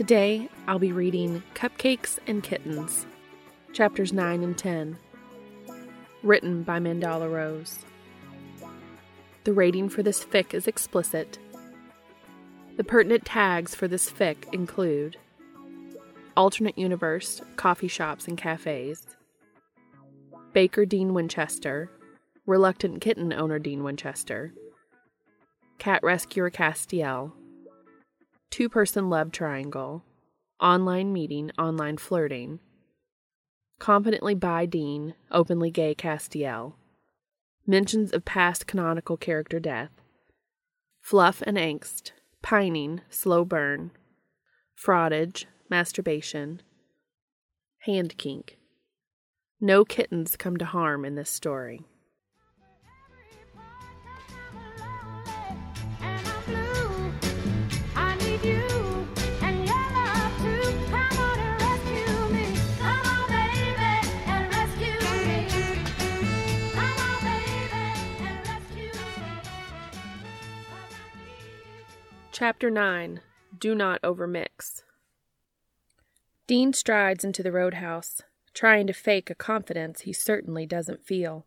Today I'll be reading Cupcakes and Kittens, chapters 9 and 10, written by Mandala Rose. The rating for this fic is explicit. The pertinent tags for this fic include alternate universe, coffee shops, and cafes, Baker Dean Winchester, reluctant kitten owner Dean Winchester, cat rescuer Castiel, two person love triangle, online meeting, online flirting, confidently bi Dean, openly gay Castiel, mentions of past canonical character death, fluff and angst, pining, slow burn, frottage, masturbation, hand kink. No kittens come to harm in this story. Chapter 9 Do Not Overmix. Dean strides into the roadhouse, trying to fake a confidence he certainly doesn't feel.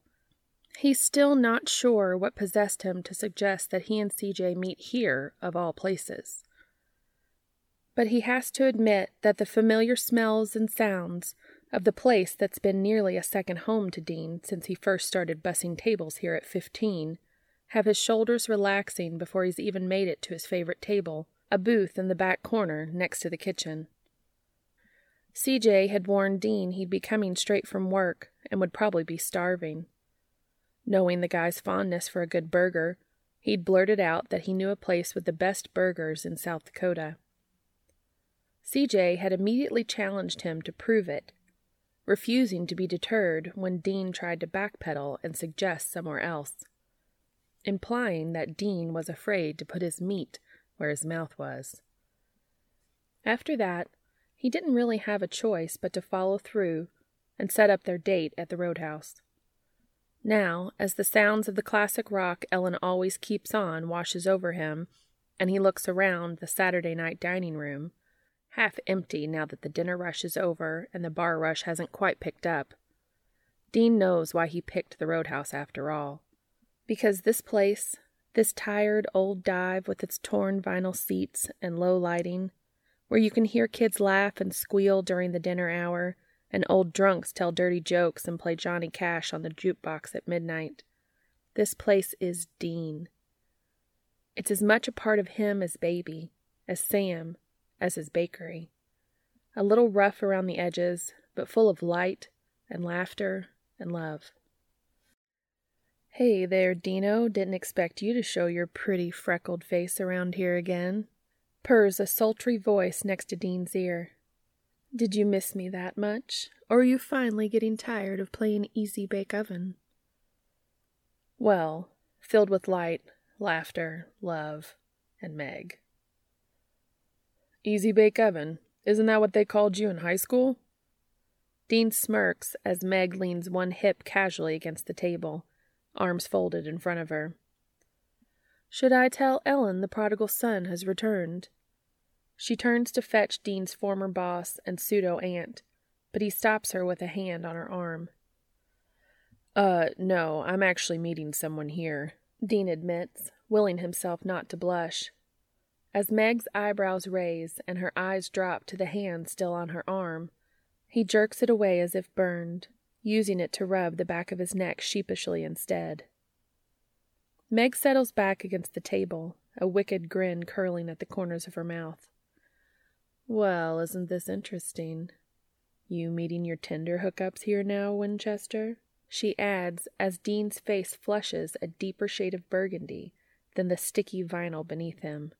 He's still not sure what possessed him to suggest that he and CJ meet here, of all places. But he has to admit that the familiar smells and sounds of the place that's been nearly a second home to Dean since he first started bussing tables here at fifteen have his shoulders relaxing before he's even made it to his favorite table, a booth in the back corner next to the kitchen. CJ had warned Dean he'd be coming straight from work and would probably be starving. Knowing the guy's fondness for a good burger, he'd blurted out that he knew a place with the best burgers in South Dakota. CJ had immediately challenged him to prove it, refusing to be deterred when Dean tried to backpedal and suggest somewhere else, implying that Dean was afraid to put his meat where his mouth was. After that, he didn't really have a choice but to follow through and set up their date at the roadhouse. Now, as the sounds of the classic rock Ellen always keeps on washes over him, and he looks around the Saturday night dining room, half empty now that the dinner rush is over and the bar rush hasn't quite picked up, Dean knows why he picked the roadhouse after all. Because this place, this tired old dive with its torn vinyl seats and low lighting, where you can hear kids laugh and squeal during the dinner hour, and old drunks tell dirty jokes and play Johnny Cash on the jukebox at midnight. This place is Dean. It's as much a part of him as Baby, as Sam, as his bakery. A little rough around the edges, but full of light and laughter and love. Hey there, Dino. Didn't expect you to show your pretty freckled face around here again purrs a sultry voice next to Dean's ear. Did you miss me that much, or are you finally getting tired of playing Easy Bake Oven? Well, filled with light, laughter, love, and Meg. Easy Bake Oven? Isn't that what they called you in high school? Dean smirks as Meg leans one hip casually against the table, arms folded in front of her. Should I tell Ellen the prodigal son has returned? She turns to fetch Dean's former boss and pseudo aunt, but he stops her with a hand on her arm. Uh, no, I'm actually meeting someone here, Dean admits, willing himself not to blush. As Meg's eyebrows raise and her eyes drop to the hand still on her arm, He jerks it away as if burned, using it to rub the back of his neck sheepishly instead. Meg settles back against the table, a wicked grin curling at the corners of her mouth. Well, isn't this interesting? You meeting your Tinder hookups here now, Winchester? She adds as Dean's face flushes a deeper shade of burgundy than the sticky vinyl beneath him.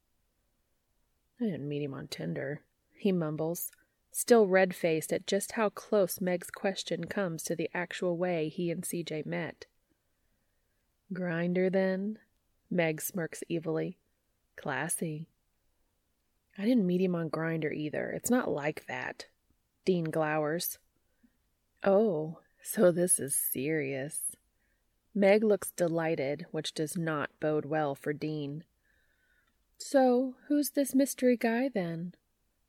I didn't meet him on Tinder, he mumbles, still red faced at just how close Meg's question comes to the actual way he and CJ met. Grindr, then? Meg smirks evilly. Classy. I didn't meet him on Grindr either. It's not like that. Dean glowers. Oh, so this is serious. Meg looks delighted, which does not bode well for Dean. So, who's this mystery guy then?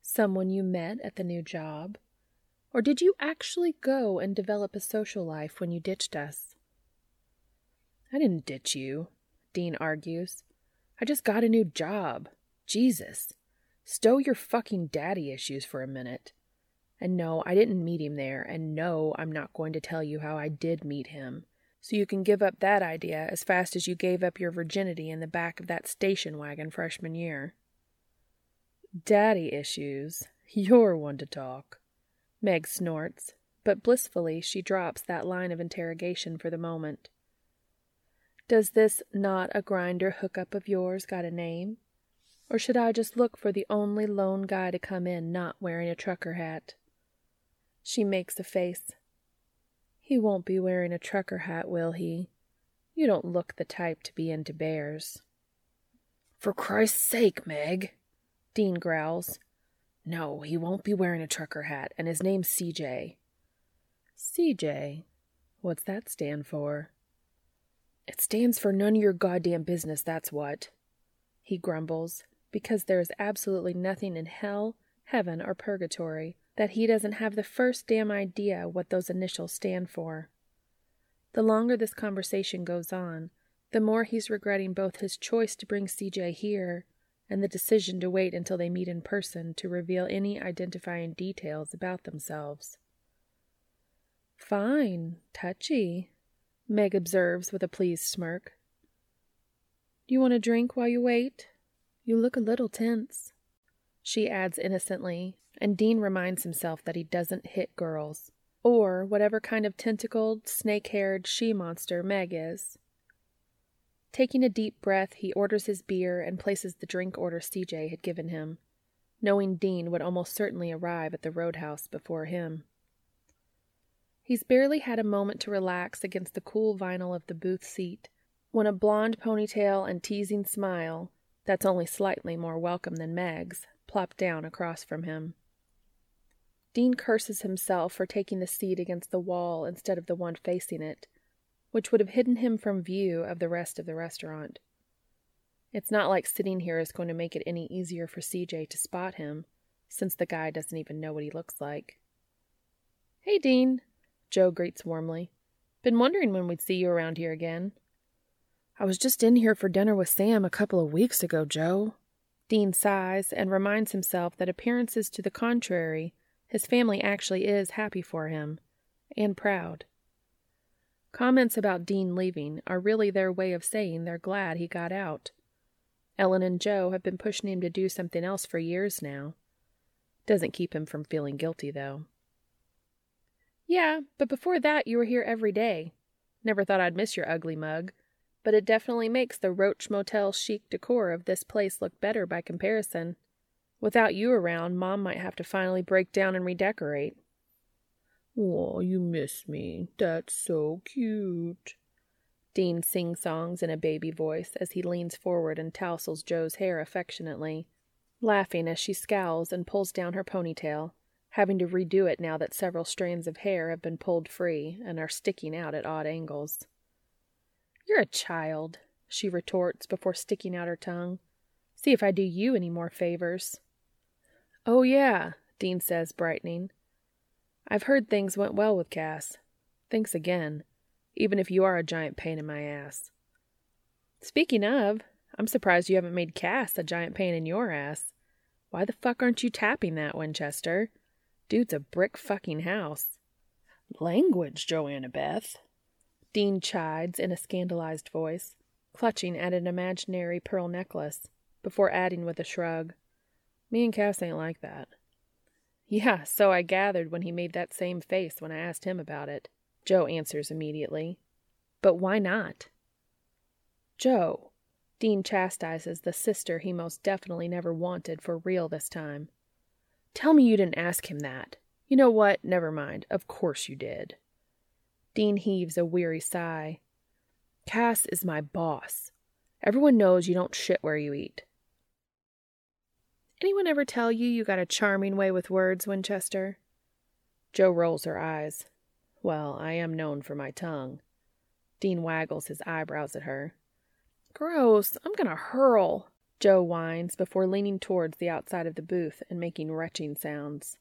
Someone you met at the new job? Or did you actually go and develop a social life when you ditched us? I didn't ditch you, Dean argues. I just got a new job. Jesus. Stow your fucking daddy issues for a minute. And no, I didn't meet him there, and no, I'm not going to tell you how I did meet him. So you can give up that idea as fast as you gave up your virginity in the back of that station wagon freshman year. Daddy issues. You're one to talk. Meg snorts, but blissfully she drops that line of interrogation for the moment. Does this not a Grindr hookup of yours got a name? Or should I just look for the only lone guy to come in not wearing a trucker hat? She makes a face. He won't be wearing a trucker hat, will he? You don't look the type to be into bears. For Christ's sake, Meg, Dean growls. No, he won't be wearing a trucker hat, and his name's CJ. CJ? What's that stand for? It stands for none of your goddamn business, that's what. He grumbles, because there is absolutely nothing in hell, heaven, or purgatory that he doesn't have the first damn idea what those initials stand for. The longer this conversation goes on, the more he's regretting both his choice to bring CJ here and the decision to wait until they meet in person to reveal any identifying details about themselves. Fine, touchy, Meg observes with a pleased smirk. You want a drink while you wait? You look a little tense. She adds innocently, and Dean reminds himself that he doesn't hit girls, or whatever kind of tentacled, snake haired she monster Meg is. Taking a deep breath, he orders his beer and places the drink order CJ had given him, knowing Dean would almost certainly arrive at the roadhouse before him. He's barely had a moment to relax against the cool vinyl of the booth seat when a blonde ponytail and teasing smile, that's only slightly more welcome than Meg's, plopped down across from him. Dean curses himself for taking the seat against the wall instead of the one facing it, which would have hidden him from view of the rest of the restaurant. It's not like sitting here is going to make it any easier for CJ to spot him, since the guy doesn't even know what he looks like. Hey, Dean, Jo greets warmly. Been wondering when we'd see you around here again. I was just in here for dinner with Sam a couple of weeks ago, Jo. Dean sighs and reminds himself that appearances to the contrary, his family actually is happy for him, and proud. Comments about Dean leaving are really their way of saying they're glad he got out. Ellen and Jo have been pushing him to do something else for years now. Doesn't keep him from feeling guilty, though. Yeah, but before that you were here every day. Never thought I'd miss your ugly mug, but it definitely makes the Roach Motel chic decor of this place look better by comparison. Without you around, Mom might have to finally break down and redecorate. Oh, you miss me. That's so cute. Dean sing songs in a baby voice as he leans forward and tousles Jo's hair affectionately, laughing as she scowls and pulls down her ponytail having to redo it now that several strands of hair have been pulled free and are sticking out at odd angles. You're a child, she retorts before sticking out her tongue. See if I do you any more favors. Oh, yeah, Dean says, brightening. I've heard things went well with Cass. Thanks again, even if you are a giant pain in my ass. Speaking of, I'm surprised you haven't made Cass a giant pain in your ass. Why the fuck aren't you tapping that, Winchester? Dude's a brick fucking house. Language, Joanna Beth. Dean chides in a scandalized voice, clutching at an imaginary pearl necklace, before adding with a shrug, Me and Cass ain't like that. Yeah, so I gathered when he made that same face when I asked him about it. Jo answers immediately. But why not? Jo. Dean chastises the sister he most definitely never wanted for real this time. Tell me you didn't ask him that. You know what? Never mind. Of course you did. Dean heaves a weary sigh. Cass is my boss. Everyone knows you don't shit where you eat. Anyone ever tell you you got a charming way with words, Winchester? Jo rolls her eyes. Well, I am known for my tongue. Dean waggles his eyebrows at her. Gross, I'm gonna hurl, Jo whines before leaning towards the outside of the booth and making retching sounds.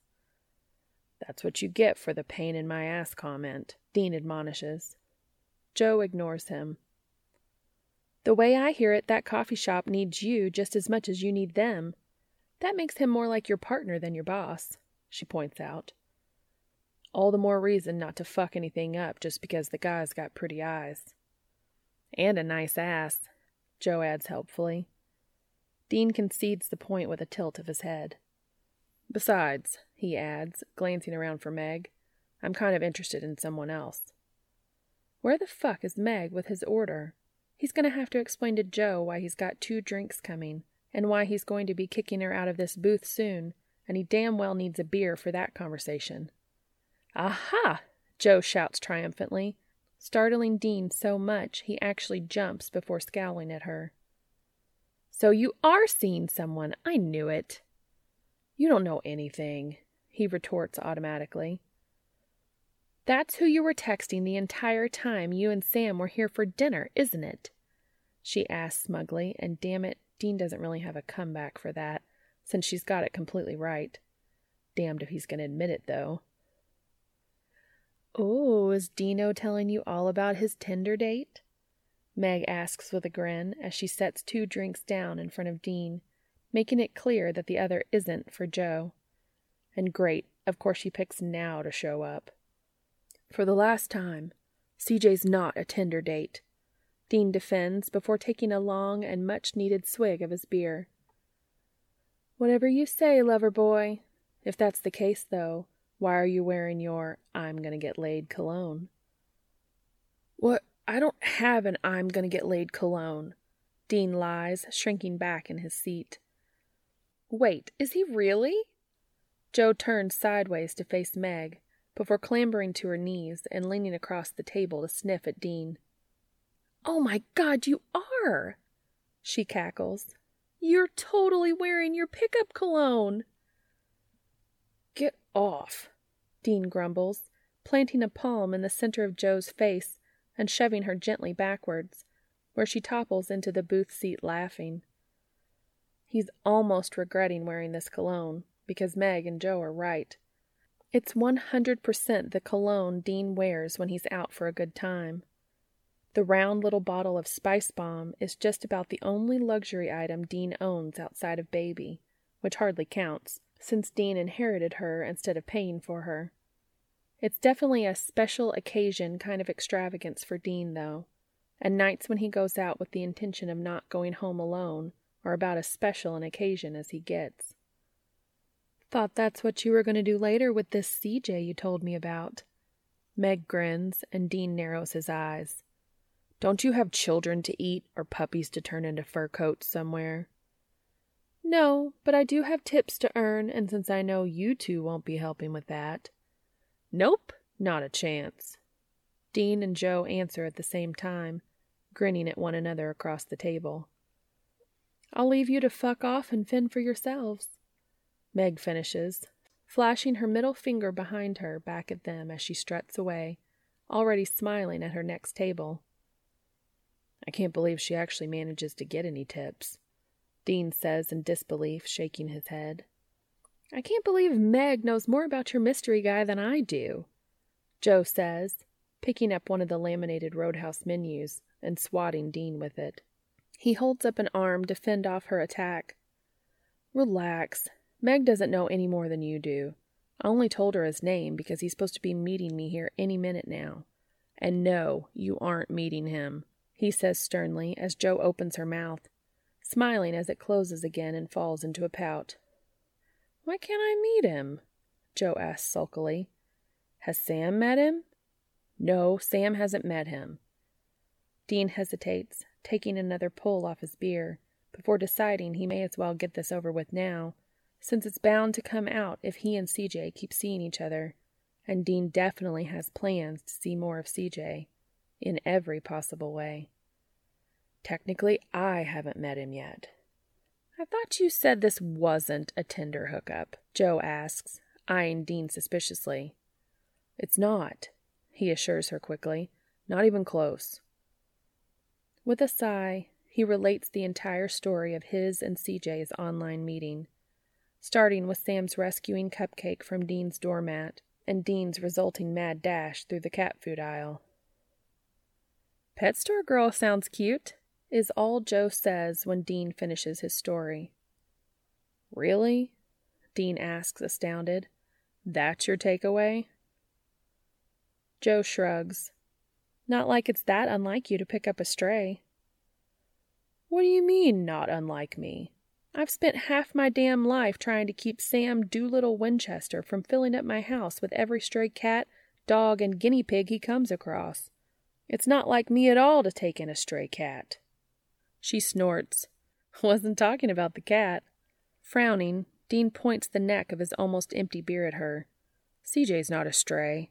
That's what you get for the pain in my ass comment, Dean admonishes. Jo ignores him. The way I hear it, that coffee shop needs you just as much as you need them. That makes him more like your partner than your boss, she points out. All the more reason not to fuck anything up just because the guy's got pretty eyes. And a nice ass, Jo adds helpfully. Dean concedes the point with a tilt of his head. Besides, he adds, glancing around for Meg, I'm kind of interested in someone else. Where the fuck is Meg with his order? He's going to have to explain to Jo why he's got two drinks coming and why he's going to be kicking her out of this booth soon, and he damn well needs a beer for that conversation. Aha! Jo shouts triumphantly, startling Dean so much he actually jumps before scowling at her. So you are seeing someone. I knew it. You don't know anything, he retorts automatically. That's who you were texting the entire time you and Sam were here for dinner, isn't it? She asks smugly, and damn it, Dean doesn't really have a comeback for that, since she's got it completely right. Damned if he's going to admit it, though. Oh, is Dino telling you all about his Tinder date? Meg asks with a grin as she sets two drinks down in front of Dean, making it clear that the other isn't for Jo. And great, of course she picks now to show up. For the last time, CJ's not a Tinder date. Dean defends before taking a long and much needed swig of his beer. Whatever you say, lover boy. If that's the case, though, why are you wearing your I'm gonna get laid cologne? What? I don't have an I'm gonna get laid cologne. Dean lies, shrinking back in his seat. Wait, is he really? Jo turned sideways to face Meg before clambering to her knees and leaning across the table to sniff at Dean. Oh my god, you are! She cackles. You're totally wearing your pickup cologne. Get off, Dean grumbles, planting a palm in the center of Jo's face and shoving her gently backwards, where she topples into the booth seat laughing. He's almost regretting wearing this cologne, because Meg and Jo are right. It's 100% the cologne Dean wears when he's out for a good time. The round little bottle of Spice Bomb is just about the only luxury item Dean owns outside of Baby, which hardly counts, since Dean inherited her instead of paying for her. It's definitely a special occasion kind of extravagance for Dean, though, and nights when he goes out with the intention of not going home alone are about as special an occasion as he gets. Thought that's what you were going to do later with this CJ you told me about. Meg grins, and Dean narrows his eyes. Don't you have children to eat or puppies to turn into fur coats somewhere? No, but I do have tips to earn, and since I know you two won't be helping with that. Nope, not a chance. Dean and Jo answer at the same time, grinning at one another across the table. I'll leave you to fuck off and fend for yourselves. Meg finishes, flashing her middle finger behind her back at them as she struts away, already smiling at her next table. I can't believe she actually manages to get any tips, Dean says in disbelief, shaking his head. I can't believe Meg knows more about your mystery guy than I do, Jo says, picking up one of the laminated roadhouse menus and swatting Dean with it. He holds up an arm to fend off her attack. Relax. Meg doesn't know any more than you do. I only told her his name because he's supposed to be meeting me here any minute now. And no, you aren't meeting him, he says sternly as Jo opens her mouth, smiling as it closes again and falls into a pout. Why can't I meet him? Jo asks sulkily. Has Sam met him? No, Sam hasn't met him. Dean hesitates, taking another pull off his beer, before deciding he may as well get this over with now, since it's bound to come out if he and CJ keep seeing each other, and Dean definitely has plans to see more of CJ, in every possible way. Technically, I haven't met him yet. I thought you said this wasn't a Tinder hookup, Jo asks, eyeing Dean suspiciously. It's not, he assures her quickly. Not even close. With a sigh, he relates the entire story of his and CJ's online meeting, starting with Sam's rescuing Cupcake from Dean's doormat and Dean's resulting mad dash through the cat food aisle. Pet store girl sounds cute, is all Jo says when Dean finishes his story. Really? Dean asks, astounded. That's your takeaway? Jo shrugs. Not like it's that unlike you to pick up a stray. What do you mean, not unlike me? I've spent half my damn life trying to keep Sam Doolittle Winchester from filling up my house with every stray cat, dog, and guinea pig he comes across. It's not like me at all to take in a stray cat. She snorts. Wasn't talking about the cat. Frowning, Dean points the neck of his almost empty beer at her. CJ's not a stray.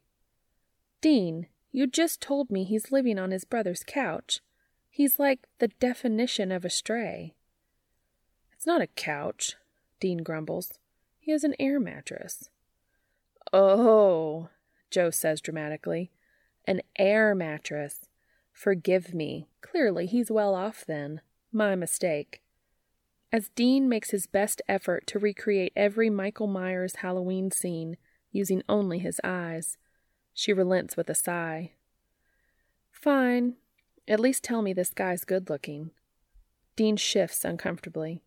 Dean, you just told me he's living on his brother's couch. He's like the definition of a stray. It's not a couch, Dean grumbles. He has an air mattress. Oh, Jo says dramatically. An air mattress. Forgive me. Clearly he's well off then. My mistake. As Dean makes his best effort to recreate every Michael Myers Halloween scene using only his eyes, she relents with a sigh. Fine, at least tell me this guy's good looking. Dean shifts uncomfortably.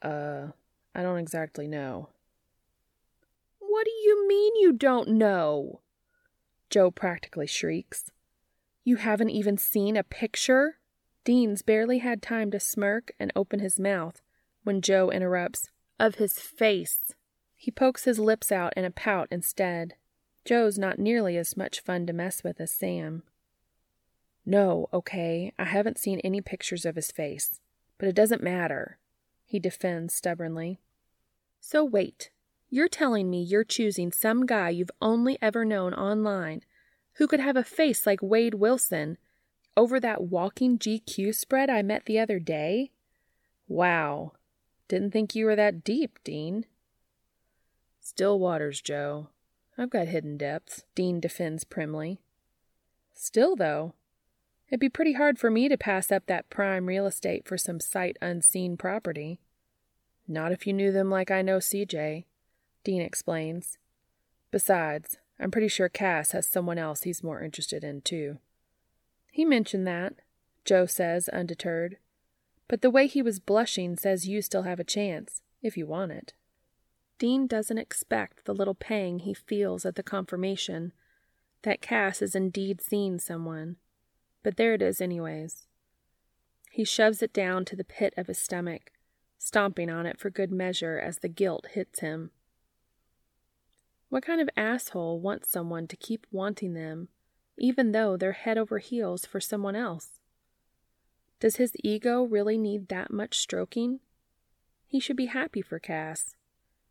Uh, I don't exactly know. What do you mean you don't know? Jo practically shrieks. You haven't even seen a picture? Dean's barely had time to smirk and open his mouth when Jo interrupts. Of his face. He pokes his lips out in a pout instead. Jo's not nearly as much fun to mess with as Sam. No, okay, I haven't seen any pictures of his face, but it doesn't matter, he defends stubbornly. So wait, you're telling me you're choosing some guy you've only ever known online who could have a face like Wade Wilson over that walking GQ spread I met the other day? Wow. Didn't think you were that deep, Dean. Still waters, Jo. I've got hidden depths, Dean defends primly. Still, though, It'd be pretty hard for me to pass up that prime real estate for some sight unseen property. Not if you knew them like I know CJ, Dean explains. Besides, I'm pretty sure Cass has someone else he's more interested in, too. He mentioned that, Jo says, undeterred. But the way he was blushing says you still have a chance, if you want it. Dean doesn't expect the little pang he feels at the confirmation that Cass has indeed seen someone but there it is, anyways. He shoves it down to the pit of his stomach, stomping on it for good measure as the guilt hits him. What kind of asshole wants someone to keep wanting them, even though they're head over heels for someone else? Does his ego really need that much stroking? He should be happy for Cass.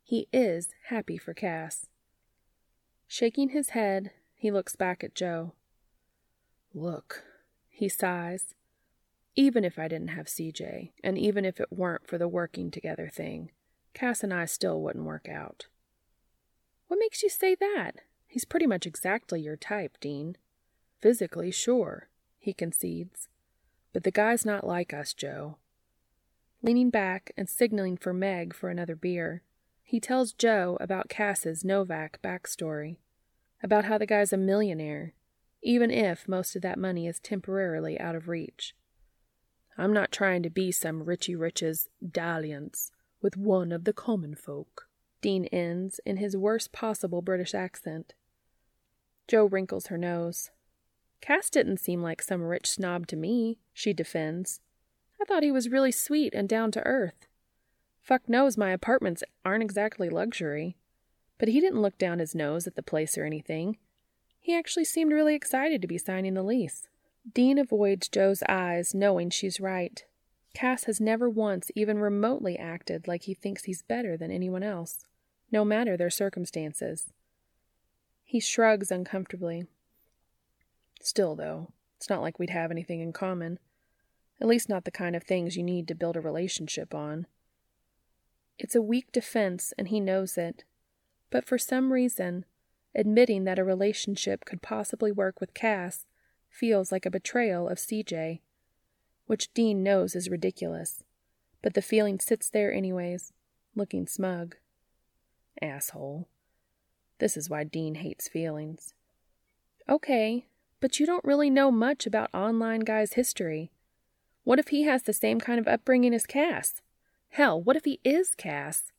He is happy for Cass. Shaking his head, he looks back at Jo. Look, he sighs. Even if I didn't have CJ, and even if it weren't for the working together thing, Cass and I still wouldn't work out. What makes you say that? He's pretty much exactly your type, Dean. Physically, sure, he concedes. But the guy's not like us, Jo. Leaning back and signaling for Meg for another beer, he tells Jo about Cass's Novak backstory, about how the guy's a millionaire even if most of that money is temporarily out of reach. I'm not trying to be some Richie Rich's dalliance with one of the common folk. Dean ends in his worst possible British accent. Jo wrinkles her nose. Cass didn't seem like some rich snob to me, she defends. I thought he was really sweet and down to earth. Fuck knows my apartments aren't exactly luxury. But he didn't look down his nose at the place or anything. He actually seemed really excited to be signing the lease. Dean avoids Jo's eyes, knowing she's right. Cass has never once even remotely acted like he thinks he's better than anyone else, no matter their circumstances. He shrugs uncomfortably. Still, though, it's not like we'd have anything in common. At least, not the kind of things you need to build a relationship on. It's a weak defense, and he knows it. But for some reason, admitting that a relationship could possibly work with Cass feels like a betrayal of CJ, which Dean knows is ridiculous. But the feeling sits there anyways, looking smug. Asshole. This is why Dean hates feelings. Okay, but you don't really know much about Online Guy's history. What if he has the same kind of upbringing as Cass? Hell, what if he is Cass?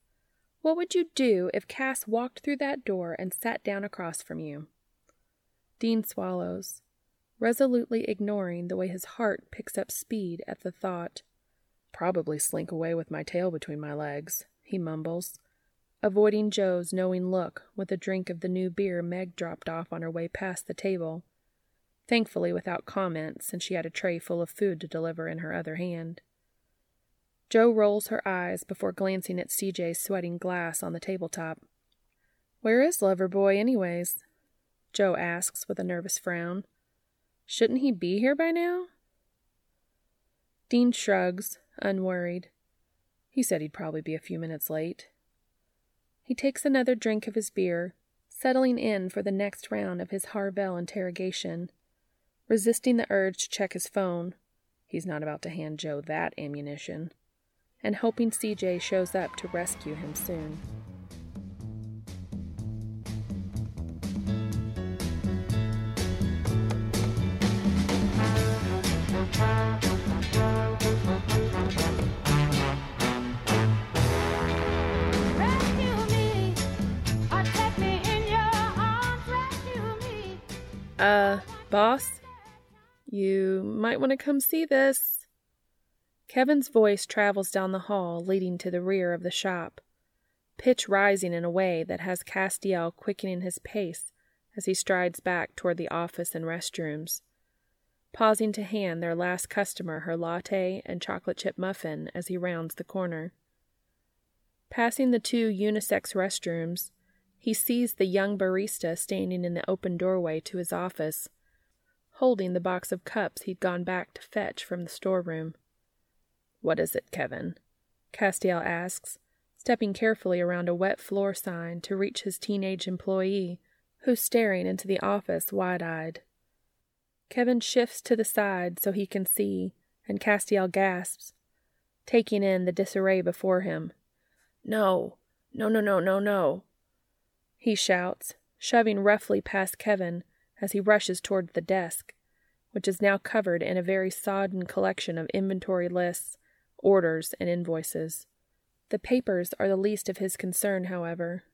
What would you do if Cass walked through that door and sat down across from you? Dean swallows, resolutely ignoring the way his heart picks up speed at the thought. Probably slink away with my tail between my legs, he mumbles avoiding Jo's knowing look with a drink of the new beer Meg dropped off on her way past the table, thankfully without comment since she had a tray full of food to deliver in her other hand. Jo rolls her eyes before glancing at CJ's sweating glass on the tabletop. Where is Loverboy, anyways? Jo asks with a nervous frown. Shouldn't he be here by now? Dean shrugs, unworried. He said he'd probably be a few minutes late. He takes another drink of his beer, settling in for the next round of his Harvelle interrogation, resisting the urge to check his phone. He's not about to hand Jo that ammunition, and hoping CJ shows up to rescue him soon. Uh, boss? You might want to come see this. Kevin's voice travels down the hall leading to the rear of the shop, pitch rising in a way that has Castiel quickening his pace as he strides back toward the office and restrooms, pausing to hand their last customer her latte and chocolate chip muffin as he rounds the corner. Passing the two unisex restrooms, he sees the young barista standing in the open doorway to his office, holding the box of cups he'd gone back to fetch from the storeroom. What is it, Kevin? Castiel asks, stepping carefully around a wet floor sign to reach his teenage employee, who's staring into the office wide eyed. Kevin shifts to the side so he can see, and Castiel gasps, taking in the disarray before him. No, no, no, no, no, no he shouts, shoving roughly past Kevin as he rushes toward the desk, which is now covered in a very sodden collection of inventory lists, orders, and invoices. The papers are the least of his concern, however.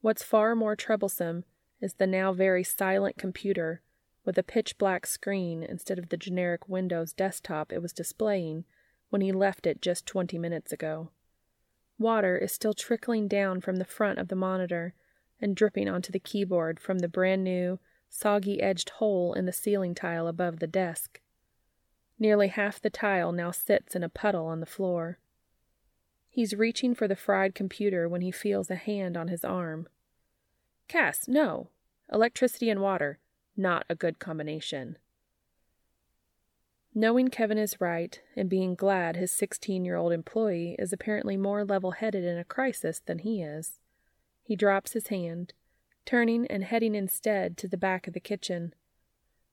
What's far more troublesome is the now very silent computer with a pitch black screen instead of the generic Windows desktop it was displaying when he left it just twenty minutes ago. Water is still trickling down from the front of the monitor and dripping onto the keyboard from the brand new, soggy edged hole in the ceiling tile above the desk. Nearly half the tile now sits in a puddle on the floor. He's reaching for the fried computer when he feels a hand on his arm. Cass, no. Electricity and water. Not a good combination. Knowing Kevin is right and being glad his 16 year old employee is apparently more level headed in a crisis than he is, he drops his hand, turning and heading instead to the back of the kitchen,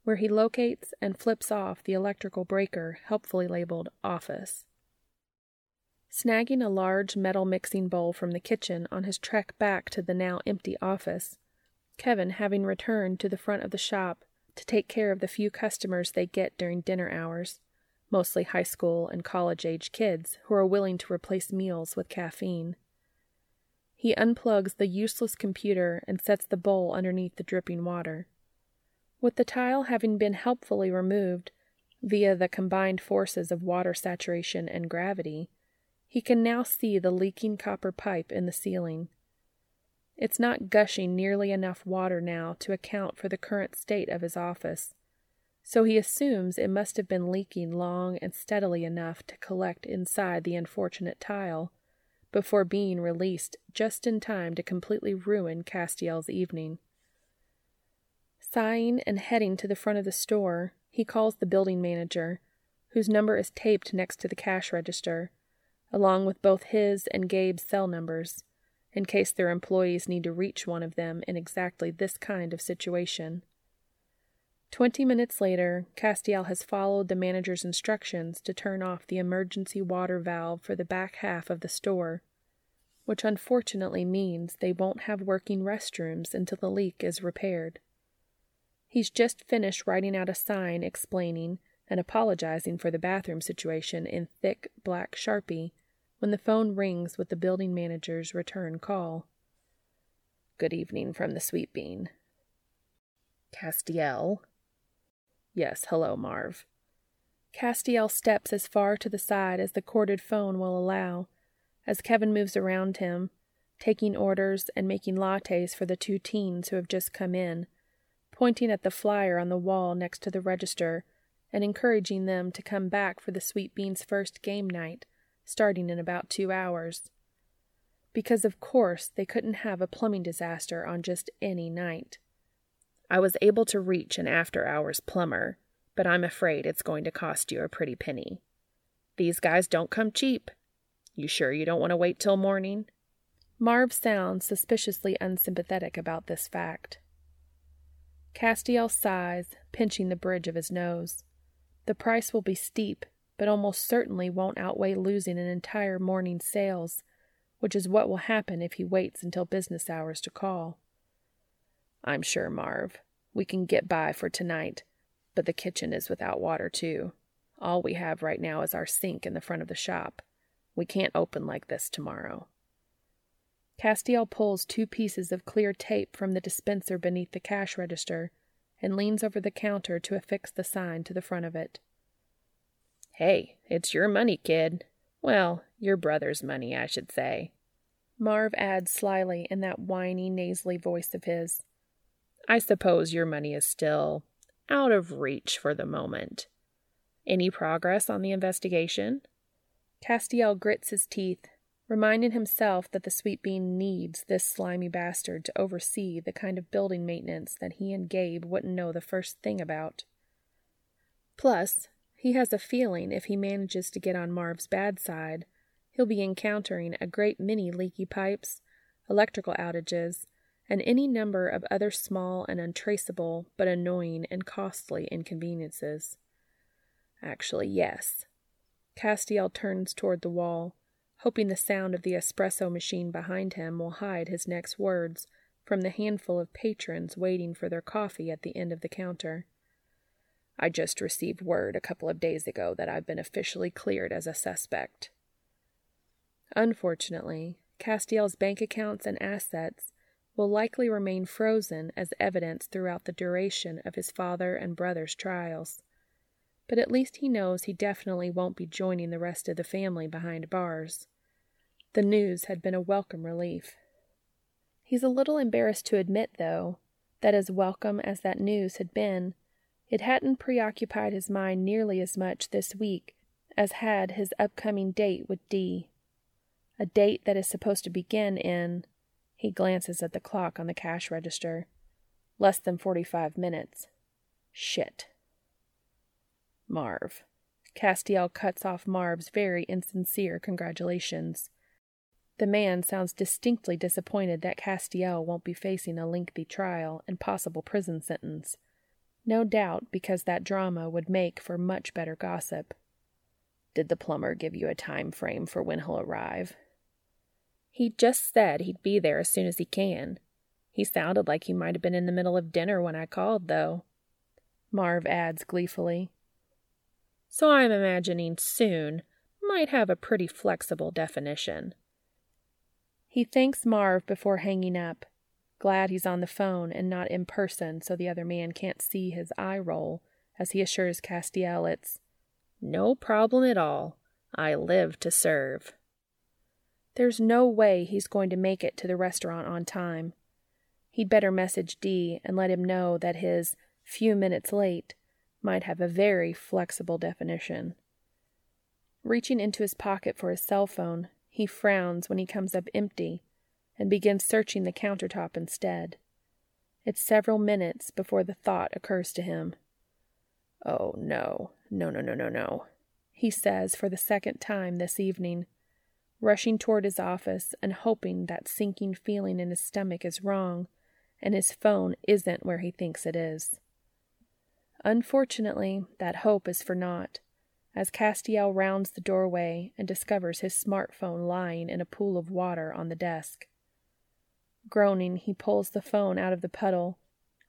where he locates and flips off the electrical breaker helpfully labeled Office. Snagging a large metal mixing bowl from the kitchen on his trek back to the now empty office, Kevin having returned to the front of the shop to take care of the few customers they get during dinner hours, mostly high school and college age kids who are willing to replace meals with caffeine. He unplugs the useless computer and sets the bowl underneath the dripping water. With the tile having been helpfully removed via the combined forces of water saturation and gravity, he can now see the leaking copper pipe in the ceiling. It's not gushing nearly enough water now to account for the current state of his office, so he assumes it must have been leaking long and steadily enough to collect inside the unfortunate tile before being released just in time to completely ruin Castiel's evening. Sighing and heading to the front of the store, he calls the building manager, whose number is taped next to the cash register, along with both his and Gabe's cell numbers, in case their employees need to reach one of them in exactly this kind of situation. Twenty minutes later, Castiel has followed the manager's instructions to turn off the emergency water valve for the back half of the store, which unfortunately means they won't have working restrooms until the leak is repaired. He's just finished writing out a sign explaining and apologizing for the bathroom situation in thick black sharpie when the phone rings with the building manager's return call. Good evening from the Sweet Bean. Castiel. Yes, hello, Marv. Castiel steps as far to the side as the corded phone will allow, as Kevin moves around him, taking orders and making lattes for the two teens who have just come in pointing at the flyer on the wall next to the register and encouraging them to come back for the Sweet Beans' first game night, starting in about two hours. Because, of course, they couldn't have a plumbing disaster on just any night. I was able to reach an after hours plumber, but I'm afraid it's going to cost you a pretty penny. These guys don't come cheap. You sure you don't want to wait till morning? Marv sounds suspiciously unsympathetic about this fact. Castiel sighs, pinching the bridge of his nose. The price will be steep, but almost certainly won't outweigh losing an entire morning's sales, which is what will happen if he waits until business hours to call. I'm sure, Marv. We can get by for tonight, but the kitchen is without water, too. All we have right now is our sink in the front of the shop. We can't open like this tomorrow. Castiel pulls two pieces of clear tape from the dispenser beneath the cash register and leans over the counter to affix the sign to the front of it. Hey, it's your money, kid. Well, your brother's money, I should say. Marv adds slyly in that whiny, nasally voice of his. I suppose your money is still out of reach for the moment. Any progress on the investigation? Castiel grits his teeth reminding himself that the sweet bean needs this slimy bastard to oversee the kind of building maintenance that he and Gabe wouldn't know the first thing about. Plus, he has a feeling if he manages to get on Marv's bad side, he'll be encountering a great many leaky pipes, electrical outages, and any number of other small and untraceable but annoying and costly inconveniences. Actually, yes. Castiel turns toward the wall hoping the sound of the espresso machine behind him will hide his next words from the handful of patrons waiting for their coffee at the end of the counter. I just received word a couple of days ago that I've been officially cleared as a suspect. Unfortunately, Castiel's bank accounts and assets will likely remain frozen as evidence throughout the duration of his father and brother's trials. But at least he knows he definitely won't be joining the rest of the family behind bars. The news had been a welcome relief. He's a little embarrassed to admit, though, that as welcome as that news had been, it hadn't preoccupied his mind nearly as much this week as had his upcoming date with Dee. A date that is supposed to begin in, he glances at the clock on the cash register, less than forty five minutes. Shit. Marv. Castiel cuts off Marv's very insincere congratulations. The man sounds distinctly disappointed that Castiel won't be facing a lengthy trial and possible prison sentence. No doubt because that drama would make for much better gossip. Did the plumber give you a time frame for when he'll arrive? He just said he'd be there as soon as he can. He sounded like he might have been in the middle of dinner when I called, though. Marv adds gleefully. So I'm imagining soon might have a pretty flexible definition. He thanks Marv before hanging up, glad he's on the phone and not in person so the other man can't see his eye roll as he assures Castiel it's no problem at all. I live to serve. There's no way he's going to make it to the restaurant on time. He'd better message Dee and let him know that his few minutes late might have a very flexible definition. Reaching into his pocket for his cell phone, he frowns when he comes up empty and begins searching the countertop instead. It's several minutes before the thought occurs to him. Oh, no, no, no, no, no, no, he says for the second time this evening, rushing toward his office and hoping that sinking feeling in his stomach is wrong and his phone isn't where he thinks it is. Unfortunately, that hope is for naught, as Castiel rounds the doorway and discovers his smartphone lying in a pool of water on the desk. Groaning, he pulls the phone out of the puddle,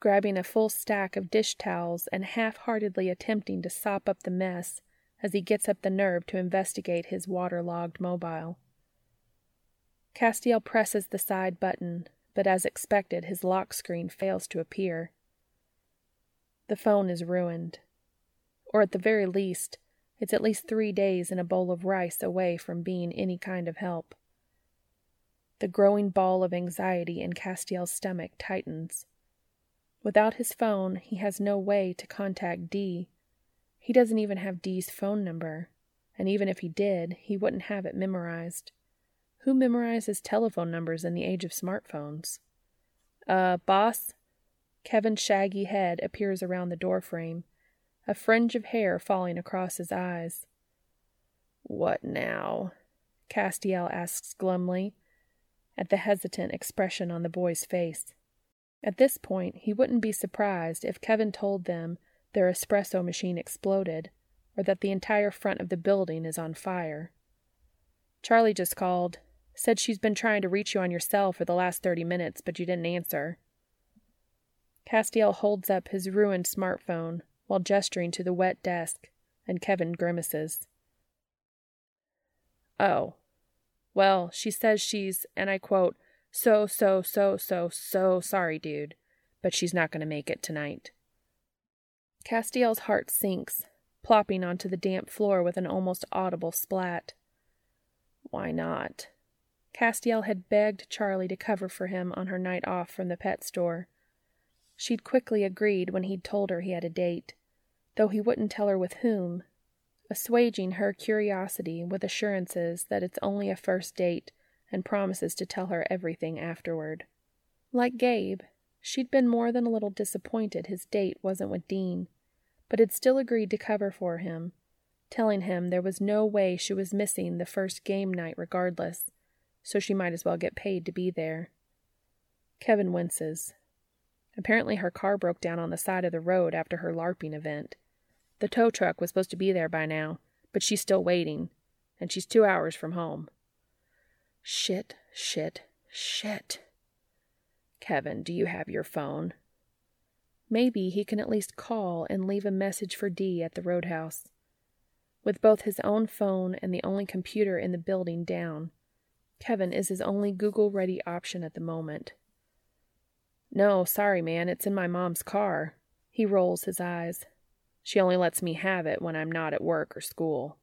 grabbing a full stack of dish towels and half heartedly attempting to sop up the mess as he gets up the nerve to investigate his waterlogged mobile. Castiel presses the side button, but as expected, his lock screen fails to appear. The phone is ruined. Or at the very least, it's at least three days in a bowl of rice away from being any kind of help. The growing ball of anxiety in Castiel's stomach tightens. Without his phone, he has no way to contact Dee. He doesn't even have Dee's phone number, and even if he did, he wouldn't have it memorized. Who memorizes telephone numbers in the age of smartphones? Uh, boss? Kevin's shaggy head appears around the doorframe, a fringe of hair falling across his eyes. What now? Castiel asks glumly, at the hesitant expression on the boy's face. At this point, he wouldn't be surprised if Kevin told them their espresso machine exploded or that the entire front of the building is on fire. Charlie just called, said she's been trying to reach you on your cell for the last 30 minutes, but you didn't answer. Castiel holds up his ruined smartphone while gesturing to the wet desk, and Kevin grimaces. Oh. Well, she says she's, and I quote, so, so, so, so, so sorry, dude, but she's not going to make it tonight. Castiel's heart sinks, plopping onto the damp floor with an almost audible splat. Why not? Castiel had begged Charlie to cover for him on her night off from the pet store. She'd quickly agreed when he'd told her he had a date, though he wouldn't tell her with whom, assuaging her curiosity with assurances that it's only a first date and promises to tell her everything afterward. Like Gabe, she'd been more than a little disappointed his date wasn't with Dean, but had still agreed to cover for him, telling him there was no way she was missing the first game night regardless, so she might as well get paid to be there. Kevin winces. Apparently, her car broke down on the side of the road after her LARPing event. The tow truck was supposed to be there by now, but she's still waiting, and she's two hours from home. Shit, shit, shit. Kevin, do you have your phone? Maybe he can at least call and leave a message for Dee at the roadhouse. With both his own phone and the only computer in the building down, Kevin is his only Google ready option at the moment. No, sorry, man, it's in my mom's car. He rolls his eyes. She only lets me have it when I'm not at work or school.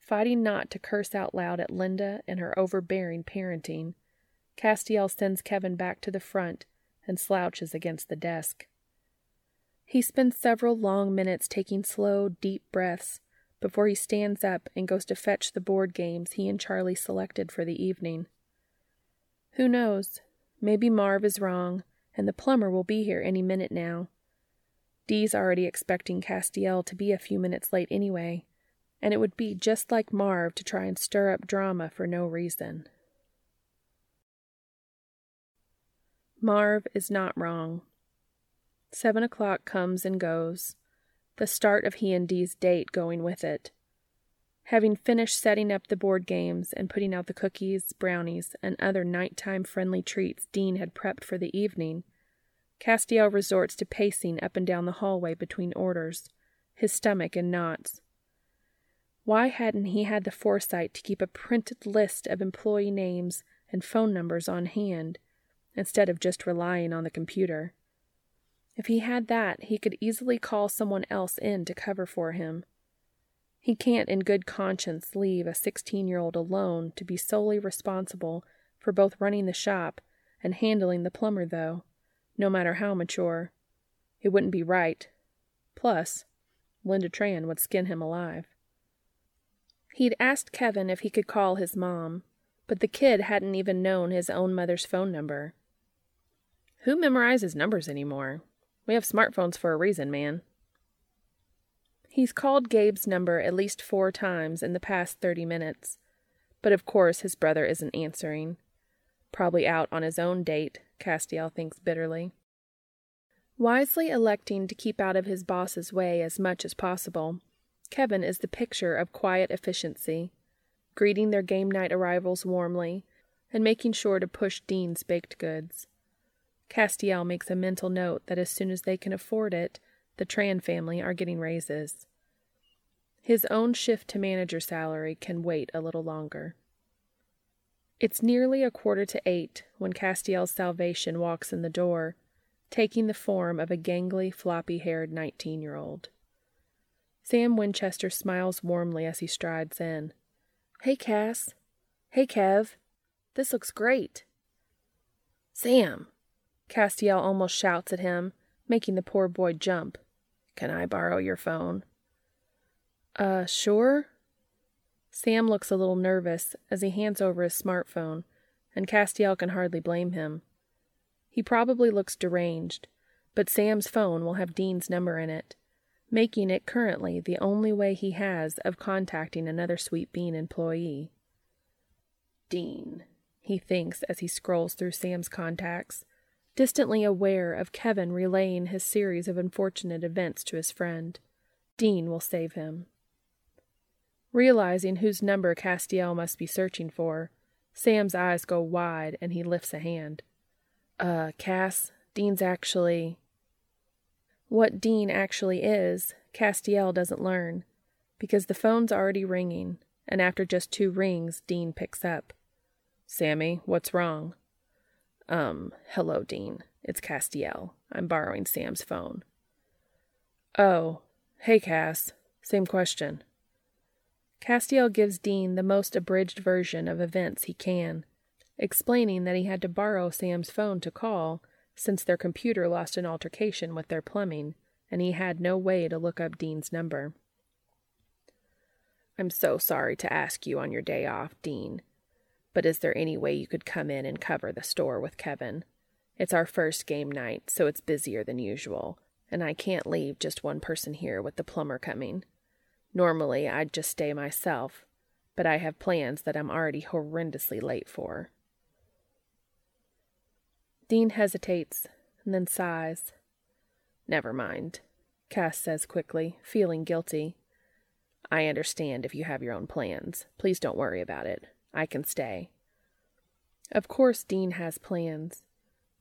Fighting not to curse out loud at Linda and her overbearing parenting, Castiel sends Kevin back to the front and slouches against the desk. He spends several long minutes taking slow, deep breaths before he stands up and goes to fetch the board games he and Charlie selected for the evening. Who knows? Maybe Marv is wrong, and the plumber will be here any minute now. Dee's already expecting Castiel to be a few minutes late anyway, and it would be just like Marv to try and stir up drama for no reason. Marv is not wrong. Seven o'clock comes and goes the start of he and Dee's date going with it. Having finished setting up the board games and putting out the cookies, brownies, and other nighttime friendly treats Dean had prepped for the evening, Castiel resorts to pacing up and down the hallway between orders, his stomach in knots. Why hadn't he had the foresight to keep a printed list of employee names and phone numbers on hand instead of just relying on the computer. If he had that, he could easily call someone else in to cover for him. He can't, in good conscience, leave a 16 year old alone to be solely responsible for both running the shop and handling the plumber, though, no matter how mature. It wouldn't be right. Plus, Linda Tran would skin him alive. He'd asked Kevin if he could call his mom, but the kid hadn't even known his own mother's phone number. Who memorizes numbers anymore? We have smartphones for a reason, man. He's called Gabe's number at least four times in the past 30 minutes, but of course his brother isn't answering. Probably out on his own date, Castiel thinks bitterly. Wisely electing to keep out of his boss's way as much as possible, Kevin is the picture of quiet efficiency, greeting their game night arrivals warmly and making sure to push Dean's baked goods. Castiel makes a mental note that as soon as they can afford it, the Tran family are getting raises. His own shift to manager salary can wait a little longer. It's nearly a quarter to eight when Castiel's salvation walks in the door, taking the form of a gangly, floppy haired 19 year old. Sam Winchester smiles warmly as he strides in. Hey, Cass. Hey, Kev. This looks great. Sam, Castiel almost shouts at him, making the poor boy jump. Can I borrow your phone? Uh, sure. Sam looks a little nervous as he hands over his smartphone, and Castiel can hardly blame him. He probably looks deranged, but Sam's phone will have Dean's number in it, making it currently the only way he has of contacting another Sweet Bean employee. Dean, he thinks as he scrolls through Sam's contacts, distantly aware of Kevin relaying his series of unfortunate events to his friend. Dean will save him. Realizing whose number Castiel must be searching for, Sam's eyes go wide and he lifts a hand. Uh, Cass, Dean's actually. What Dean actually is, Castiel doesn't learn, because the phone's already ringing, and after just two rings, Dean picks up. Sammy, what's wrong? Um, hello, Dean. It's Castiel. I'm borrowing Sam's phone. Oh, hey, Cass. Same question. Castiel gives Dean the most abridged version of events he can, explaining that he had to borrow Sam's phone to call since their computer lost an altercation with their plumbing, and he had no way to look up Dean's number. I'm so sorry to ask you on your day off, Dean, but is there any way you could come in and cover the store with Kevin? It's our first game night, so it's busier than usual, and I can't leave just one person here with the plumber coming. Normally, I'd just stay myself, but I have plans that I'm already horrendously late for. Dean hesitates and then sighs. Never mind, Cass says quickly, feeling guilty. I understand if you have your own plans. Please don't worry about it. I can stay. Of course, Dean has plans.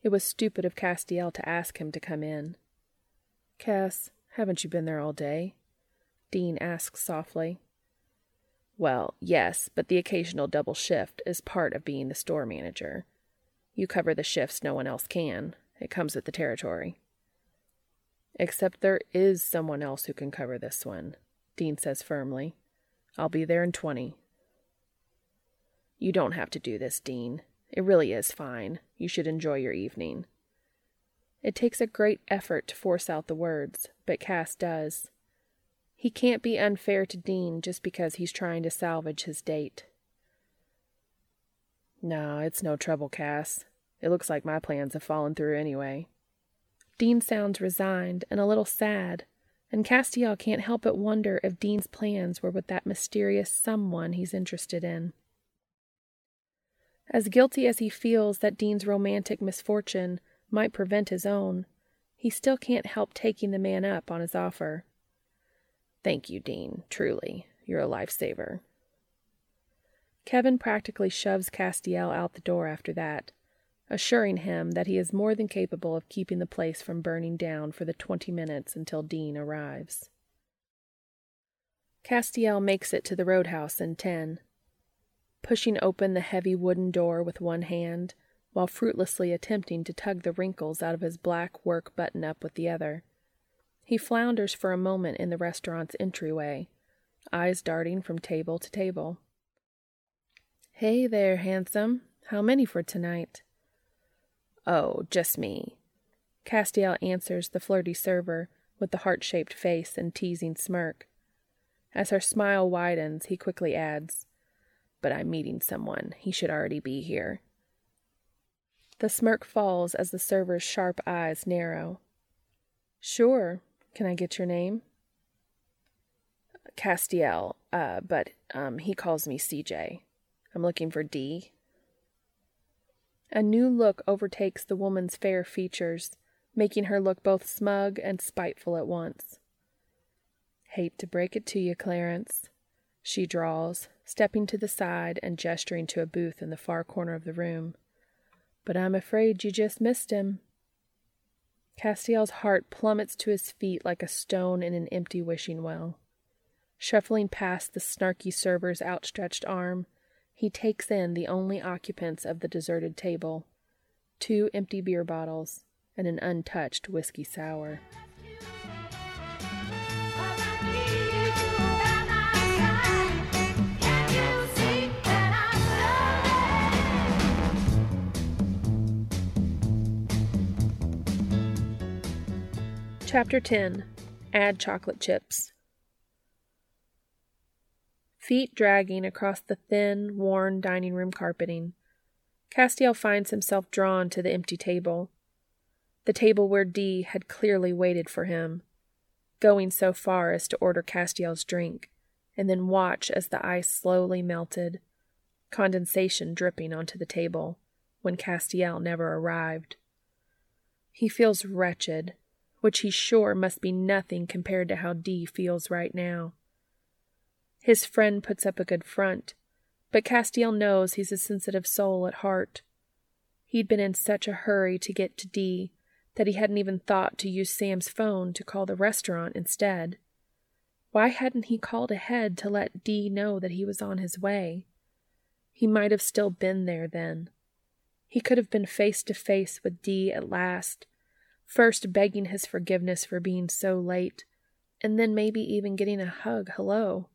It was stupid of Castiel to ask him to come in. Cass, haven't you been there all day? Dean asks softly. Well, yes, but the occasional double shift is part of being the store manager. You cover the shifts no one else can. It comes with the territory. Except there is someone else who can cover this one, Dean says firmly. I'll be there in twenty. You don't have to do this, Dean. It really is fine. You should enjoy your evening. It takes a great effort to force out the words, but Cass does. He can't be unfair to Dean just because he's trying to salvage his date. No, it's no trouble, Cass. It looks like my plans have fallen through anyway. Dean sounds resigned and a little sad, and Castiel can't help but wonder if Dean's plans were with that mysterious someone he's interested in. As guilty as he feels that Dean's romantic misfortune might prevent his own, he still can't help taking the man up on his offer. Thank you, Dean. Truly, you're a lifesaver. Kevin practically shoves Castiel out the door after that, assuring him that he is more than capable of keeping the place from burning down for the twenty minutes until Dean arrives. Castiel makes it to the roadhouse in ten. Pushing open the heavy wooden door with one hand, while fruitlessly attempting to tug the wrinkles out of his black work button up with the other. He flounders for a moment in the restaurant's entryway, eyes darting from table to table. Hey there, handsome. How many for tonight? Oh, just me. Castiel answers the flirty server with the heart shaped face and teasing smirk. As her smile widens, he quickly adds, But I'm meeting someone. He should already be here. The smirk falls as the server's sharp eyes narrow. Sure. Can I get your name? Castiel, uh, but um, he calls me CJ. I'm looking for D. A new look overtakes the woman's fair features, making her look both smug and spiteful at once. Hate to break it to you, Clarence, she drawls, stepping to the side and gesturing to a booth in the far corner of the room. But I'm afraid you just missed him. Castiel's heart plummets to his feet like a stone in an empty wishing well. Shuffling past the snarky server's outstretched arm, he takes in the only occupants of the deserted table two empty beer bottles and an untouched whiskey sour. Chapter 10 Add chocolate chips. Feet dragging across the thin, worn dining room carpeting, Castiel finds himself drawn to the empty table. The table where Dee had clearly waited for him, going so far as to order Castiel's drink, and then watch as the ice slowly melted, condensation dripping onto the table, when Castiel never arrived. He feels wretched, which he's sure must be nothing compared to how Dee feels right now. His friend puts up a good front, but Castiel knows he's a sensitive soul at heart. He'd been in such a hurry to get to Dee that he hadn't even thought to use Sam's phone to call the restaurant instead. Why hadn't he called ahead to let Dee know that he was on his way? He might have still been there then. He could have been face to face with Dee at last, first begging his forgiveness for being so late, and then maybe even getting a hug hello.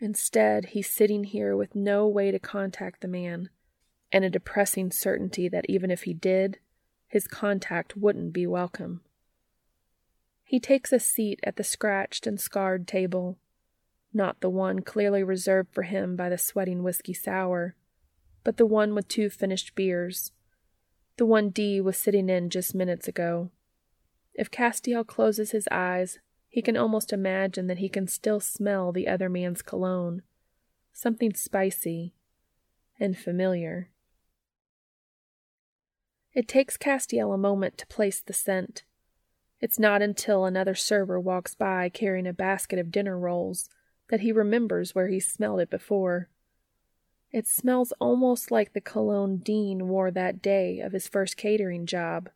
Instead, he's sitting here with no way to contact the man, and a depressing certainty that even if he did, his contact wouldn't be welcome. He takes a seat at the scratched and scarred table, not the one clearly reserved for him by the sweating whiskey sour, but the one with two finished beers, the one Dee was sitting in just minutes ago. If Castiel closes his eyes, he can almost imagine that he can still smell the other man's cologne, something spicy and familiar. It takes Castiel a moment to place the scent. It's not until another server walks by carrying a basket of dinner rolls that he remembers where he smelled it before. It smells almost like the cologne Dean wore that day of his first catering job.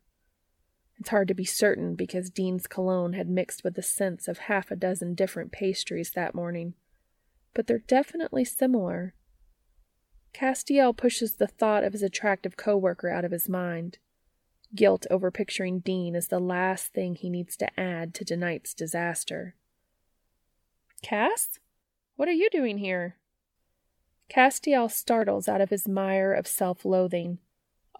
It's hard to be certain because Dean's cologne had mixed with the scents of half a dozen different pastries that morning, but they're definitely similar. Castiel pushes the thought of his attractive coworker out of his mind. Guilt over picturing Dean is the last thing he needs to add to tonight's disaster. Cass? What are you doing here? Castiel startles out of his mire of self loathing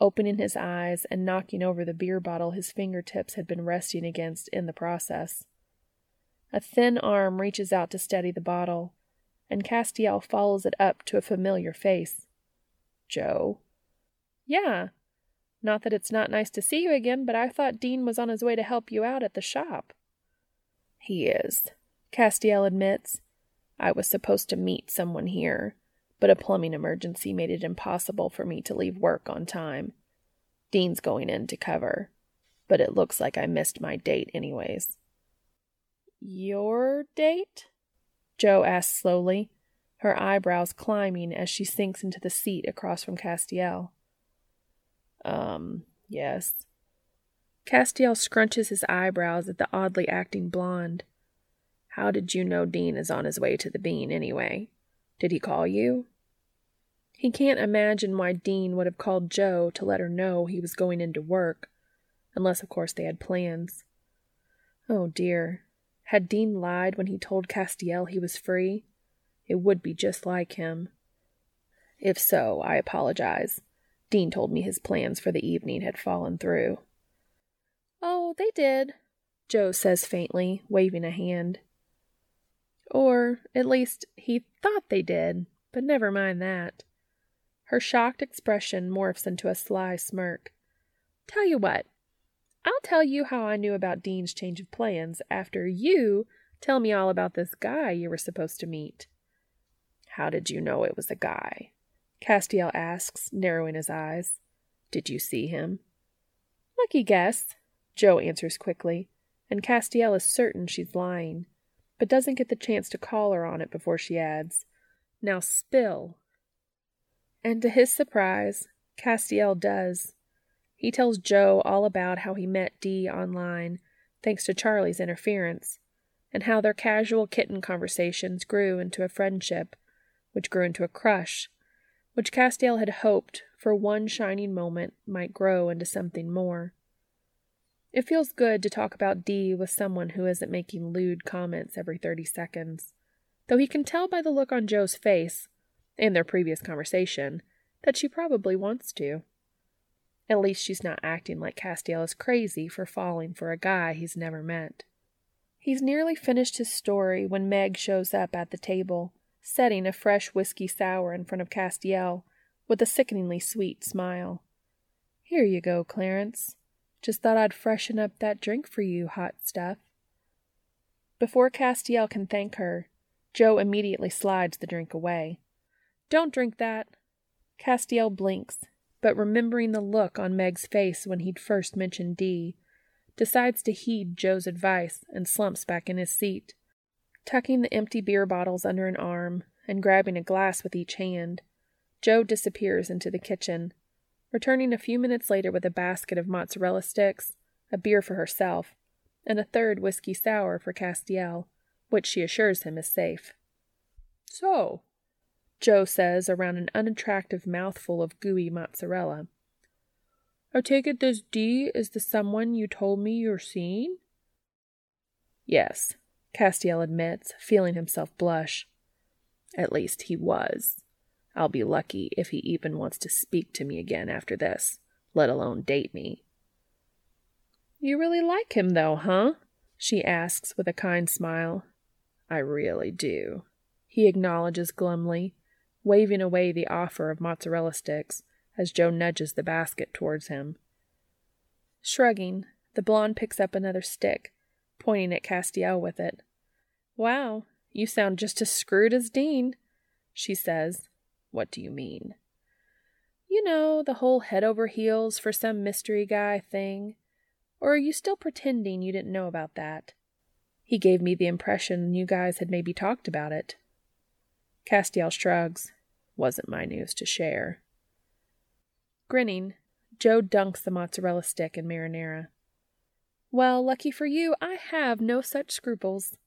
opening his eyes and knocking over the beer bottle his fingertips had been resting against in the process. A thin arm reaches out to steady the bottle, and Castiel follows it up to a familiar face. Jo. Yeah. Not that it's not nice to see you again, but I thought Dean was on his way to help you out at the shop. He is, Castiel admits. I was supposed to meet someone here, but a plumbing emergency made it impossible for me to leave work on time. Dean's going in to cover, but it looks like I missed my date anyways. Your date? Jo asks slowly, her eyebrows climbing as she sinks into the seat across from Castiel. Um, yes. Castiel scrunches his eyebrows at the oddly acting blonde. How did you know Dean is on his way to the bean, anyway? Did he call you? He can't imagine why Dean would have called Jo to let her know he was going into work, unless, of course, they had plans. Oh dear, had Dean lied when he told Castiel he was free? It would be just like him. If so, I apologize. Dean told me his plans for the evening had fallen through. Oh, they did, Jo says faintly, waving a hand. Or, at least, he thought they did, but never mind that. Her shocked expression morphs into a sly smirk. Tell you what, I'll tell you how I knew about Dean's change of plans after you tell me all about this guy you were supposed to meet. How did you know it was a guy? Castiel asks, narrowing his eyes. Did you see him? Lucky guess, Jo answers quickly, and Castiel is certain she's lying, but doesn't get the chance to call her on it before she adds, Now spill. And to his surprise, Castiel does. He tells Jo all about how he met Dee online, thanks to Charlie's interference, and how their casual kitten conversations grew into a friendship, which grew into a crush, which Castiel had hoped for one shining moment might grow into something more. It feels good to talk about Dee with someone who isn't making lewd comments every 30 seconds, though he can tell by the look on Jo's face, and their previous conversation, that she probably wants to. At least she's not acting like Castiel is crazy for falling for a guy he's never met. He's nearly finished his story when Meg shows up at the table, setting a fresh whiskey sour in front of Castiel with a sickeningly sweet smile. Here you go, Clarence. Just thought I'd freshen up that drink for you, hot stuff. Before Castiel can thank her, Jo immediately slides the drink away. Don't drink that. Castiel blinks, but remembering the look on Meg's face when he'd first mentioned Dee, decides to heed Jo's advice and slumps back in his seat. Tucking the empty beer bottles under an arm and grabbing a glass with each hand, Jo disappears into the kitchen, returning a few minutes later with a basket of mozzarella sticks, a beer for herself, and a third whiskey sour for Castiel, which she assures him is safe. So, Jo says around an unattractive mouthful of gooey mozzarella. I take it this D is the someone you told me you're seeing? Yes, Castiel admits, feeling himself blush. At least he was. I'll be lucky if he even wants to speak to me again after this, let alone date me. You really like him, though, huh? she asks with a kind smile. I really do, he acknowledges glumly, waving away the offer of mozzarella sticks as Jo nudges the basket towards him. Shrugging, the blonde picks up another stick, pointing at Castiel with it. Wow, you sound just as screwed as Dean, she says, what do you mean? You know, the whole head over heels for some mystery guy thing. Or are you still pretending you didn't know about that? He gave me the impression you guys had maybe talked about it. Castiel shrugs. Wasn't my news to share. Grinning, Jo dunks the mozzarella stick in marinara. Well, lucky for you, I have no such scruples.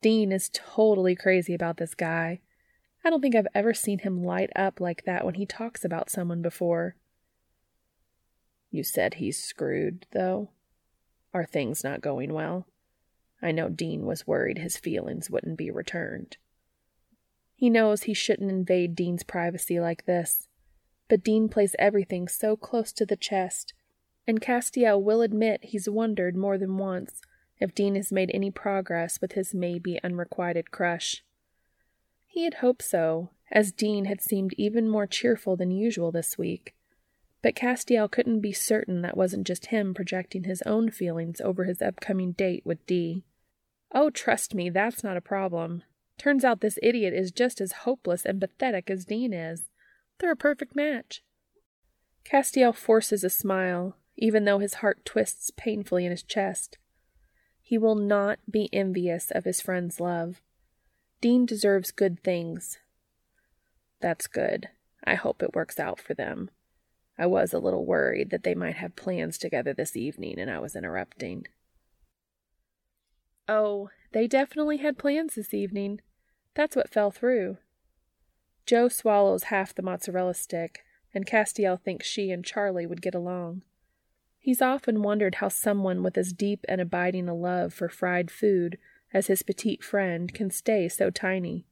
Dean is totally crazy about this guy, I don't think I've ever seen him light up like that when he talks about someone before. You said he's screwed, though? Are things not going well? I know Dean was worried his feelings wouldn't be returned. He knows he shouldn't invade Dean's privacy like this, but Dean plays everything so close to the chest, and Castiel will admit he's wondered more than once if Dean has made any progress with his maybe unrequited crush. He had hoped so, as Dean had seemed even more cheerful than usual this week. But Castiel couldn't be certain that wasn't just him projecting his own feelings over his upcoming date with Dee. Oh, trust me, that's not a problem. Turns out this idiot is just as hopeless and pathetic as Dean is. They're a perfect match. Castiel forces a smile, even though his heart twists painfully in his chest. He will not be envious of his friend's love. Dean deserves good things. That's good. I hope it works out for them. I was a little worried that they might have plans together this evening and I was interrupting. Oh, they definitely had plans this evening. That's what fell through. Jo swallows half the mozzarella stick, and Castiel thinks she and Charlie would get along. He's often wondered how someone with as deep and abiding a love for fried food as his petite friend can stay so tiny.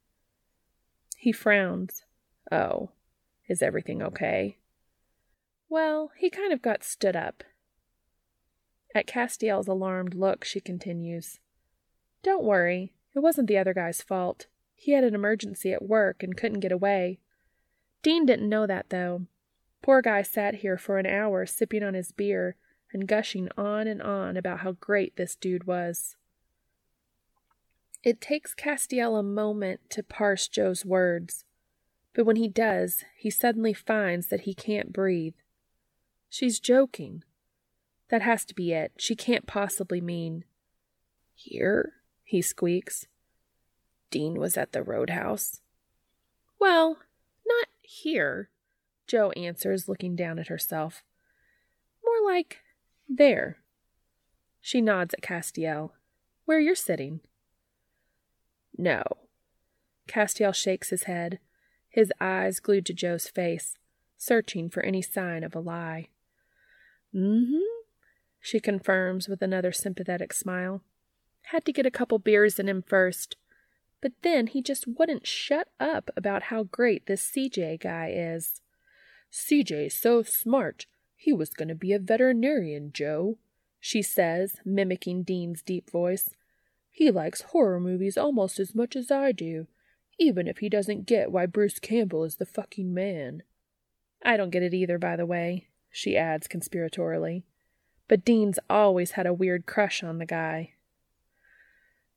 He frowns. Oh, is everything okay? Well, he kind of got stood up. At Castiel's alarmed look, she continues, Don't worry, it wasn't the other guy's fault. He had an emergency at work and couldn't get away. Dean didn't know that, though. Poor guy sat here for an hour sipping on his beer and gushing on and on about how great this dude was. It takes Castiel a moment to parse Jo's words, but when he does, he suddenly finds that he can't breathe. She's joking. That has to be it. She can't possibly mean. Here? he squeaks. Dean was at the roadhouse. Well, not here, Jo answers, looking down at herself. More like there. She nods at Castiel. Where you're sitting. No. Castiel shakes his head, his eyes glued to Jo's face, searching for any sign of a lie. Mm-hmm, she confirms with another sympathetic smile. Had to get a couple beers in him first. But then he just wouldn't shut up about how great this CJ guy is. CJ's so smart. He was going to be a veterinarian, Jo, she says, mimicking Dean's deep voice. He likes horror movies almost as much as I do, even if he doesn't get why Bruce Campbell is the fucking man. I don't get it either, by the way, she adds conspiratorially. But Dean's always had a weird crush on the guy.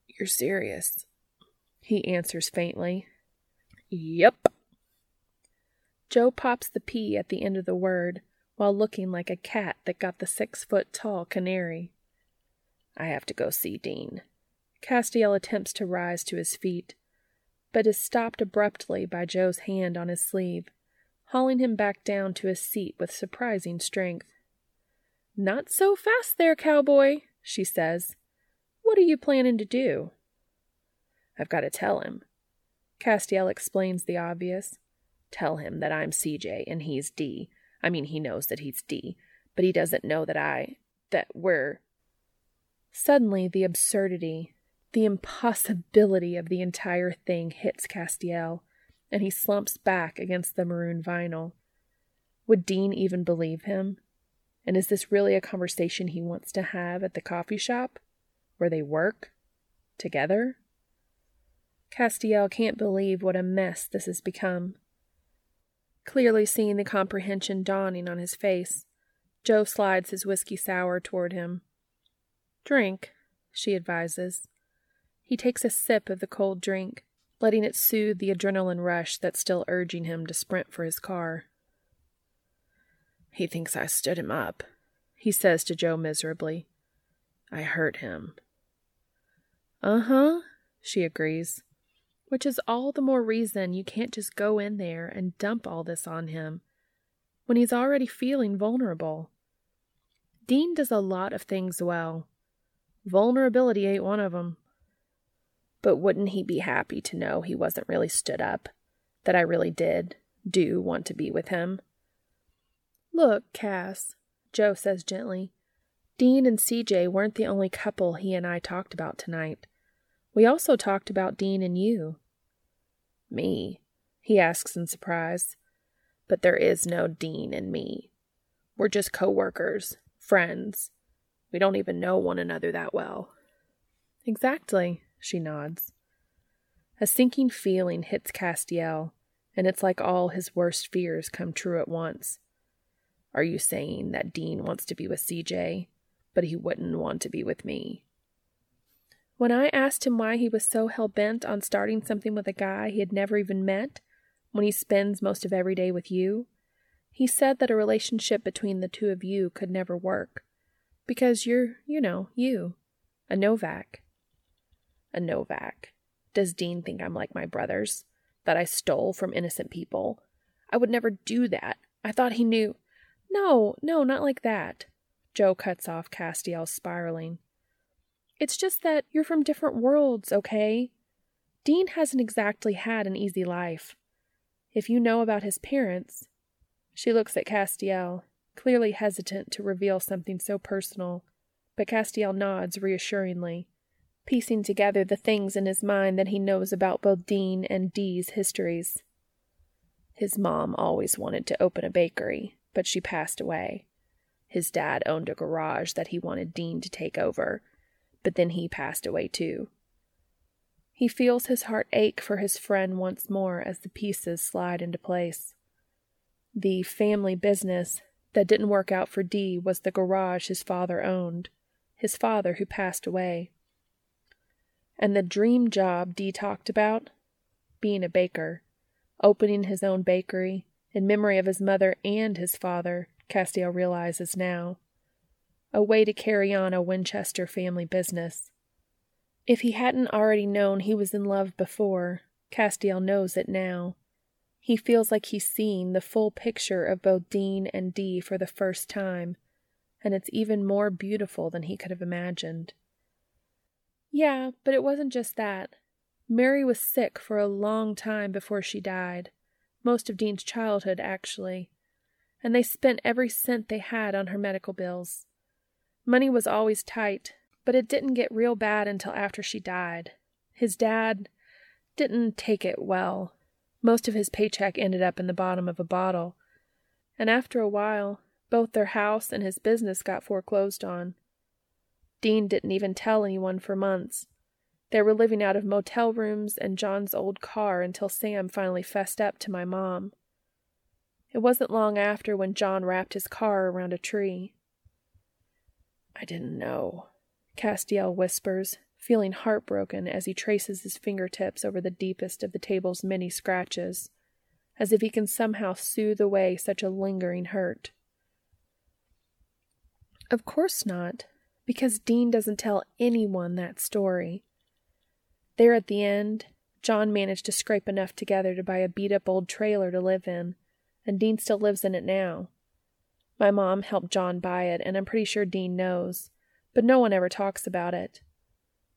You're serious? He answers faintly. Yep. Jo pops the P at the end of the word while looking like a cat that got the six foot tall canary. I have to go see Dean. Castiel attempts to rise to his feet, but is stopped abruptly by Jo's hand on his sleeve, hauling him back down to his seat with surprising strength. Not so fast there, cowboy, she says. What are you planning to do? I've got to tell him. Castiel explains the obvious. Tell him that I'm CJ and he's D. I mean, he knows that he's D, but he doesn't know that I. that we're. Suddenly, the absurdity, the impossibility of the entire thing hits Castiel, and he slumps back against the maroon vinyl. Would Dean even believe him? And is this really a conversation he wants to have at the coffee shop? Where they work? Together? Castiel can't believe what a mess this has become. Clearly seeing the comprehension dawning on his face, Jo slides his whiskey sour toward him. Drink, she advises. He takes a sip of the cold drink, letting it soothe the adrenaline rush that's still urging him to sprint for his car. He thinks I stood him up, he says to Jo miserably. I hurt him. Uh huh, she agrees. Which is all the more reason you can't just go in there and dump all this on him when he's already feeling vulnerable. Dean does a lot of things well. Vulnerability ain't one of 'em. But wouldn't he be happy to know he wasn't really stood up? That I really did do want to be with him? Look, Cass, Jo says gently. Dean and CJ weren't the only couple he and I talked about tonight. We also talked about Dean and you. Me? he asks in surprise. But there is no Dean and me. We're just co-workers, friends. We don't even know one another that well. Exactly, she nods. A sinking feeling hits Castiel, and it's like all his worst fears come true at once. Are you saying that Dean wants to be with CJ, but he wouldn't want to be with me? When I asked him why he was so hell bent on starting something with a guy he had never even met, when he spends most of every day with you, he said that a relationship between the two of you could never work. Because you're, you know, you. A Novak. A Novak. Does Dean think I'm like my brothers? That I stole from innocent people? I would never do that. I thought he knew. No, no, not like that. Jo cuts off Castiel, spiraling. It's just that you're from different worlds, okay? Dean hasn't exactly had an easy life. If you know about his parents. She looks at Castiel, clearly hesitant to reveal something so personal, but Castiel nods reassuringly, piecing together the things in his mind that he knows about both Dean and Dee's histories. His mom always wanted to open a bakery, but she passed away. His dad owned a garage that he wanted Dean to take over, but then he passed away too. He feels his heart ache for his friend once more as the pieces slide into place. The family business that didn't work out for Dee was the garage his father owned, his father who passed away. And the dream job Dee talked about? Being a baker, opening his own bakery, in memory of his mother and his father, Castiel realizes now. A way to carry on a Winchester family business. If he hadn't already known he was in love before, Castiel knows it now. He feels like he's seeing the full picture of both Dean and Dee for the first time, and it's even more beautiful than he could have imagined. Yeah, but it wasn't just that. Mary was sick for a long time before she died, most of Dean's childhood, actually, and they spent every cent they had on her medical bills. Money was always tight, but it didn't get real bad until after she died. His dad didn't take it well. Most of his paycheck ended up in the bottom of a bottle. And after a while, both their house and his business got foreclosed on. Dean didn't even tell anyone for months. They were living out of motel rooms and John's old car until Sam finally fessed up to my mom. It wasn't long after when John wrapped his car around a tree. I didn't know, Castiel whispers, feeling heartbroken as he traces his fingertips over the deepest of the table's many scratches, as if he can somehow soothe away such a lingering hurt. Of course not, because Dean doesn't tell anyone that story. There at the end, John managed to scrape enough together to buy a beat up old trailer to live in, and Dean still lives in it now. My mom helped John buy it, and I'm pretty sure Dean knows but no one ever talks about it.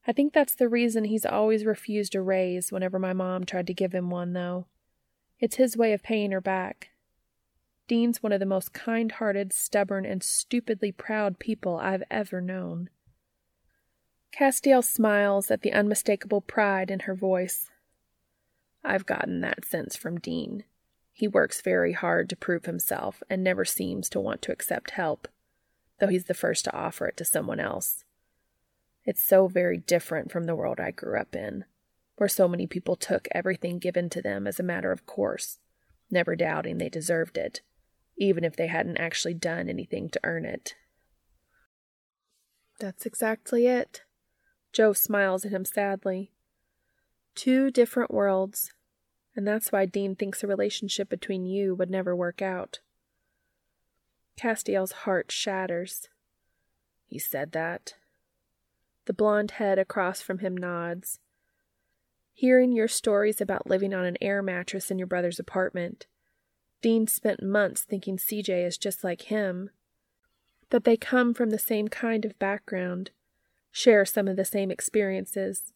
I think that's the reason he's always refused a raise whenever my mom tried to give him one, though. It's his way of paying her back. Dean's one of the most kind hearted, stubborn, and stupidly proud people I've ever known. Castiel smiles at the unmistakable pride in her voice. I've gotten that sense from Dean. He works very hard to prove himself and never seems to want to accept help though he's the first to offer it to someone else. It's so very different from the world I grew up in, where so many people took everything given to them as a matter of course, never doubting they deserved it, even if they hadn't actually done anything to earn it. That's exactly it. Jo smiles at him sadly. Two different worlds, and that's why Dean thinks a relationship between you would never work out. Castiel's heart shatters. He said that. The blond head across from him nods. Hearing your stories about living on an air mattress in your brother's apartment, Dean spent months thinking CJ is just like him, that they come from the same kind of background, share some of the same experiences.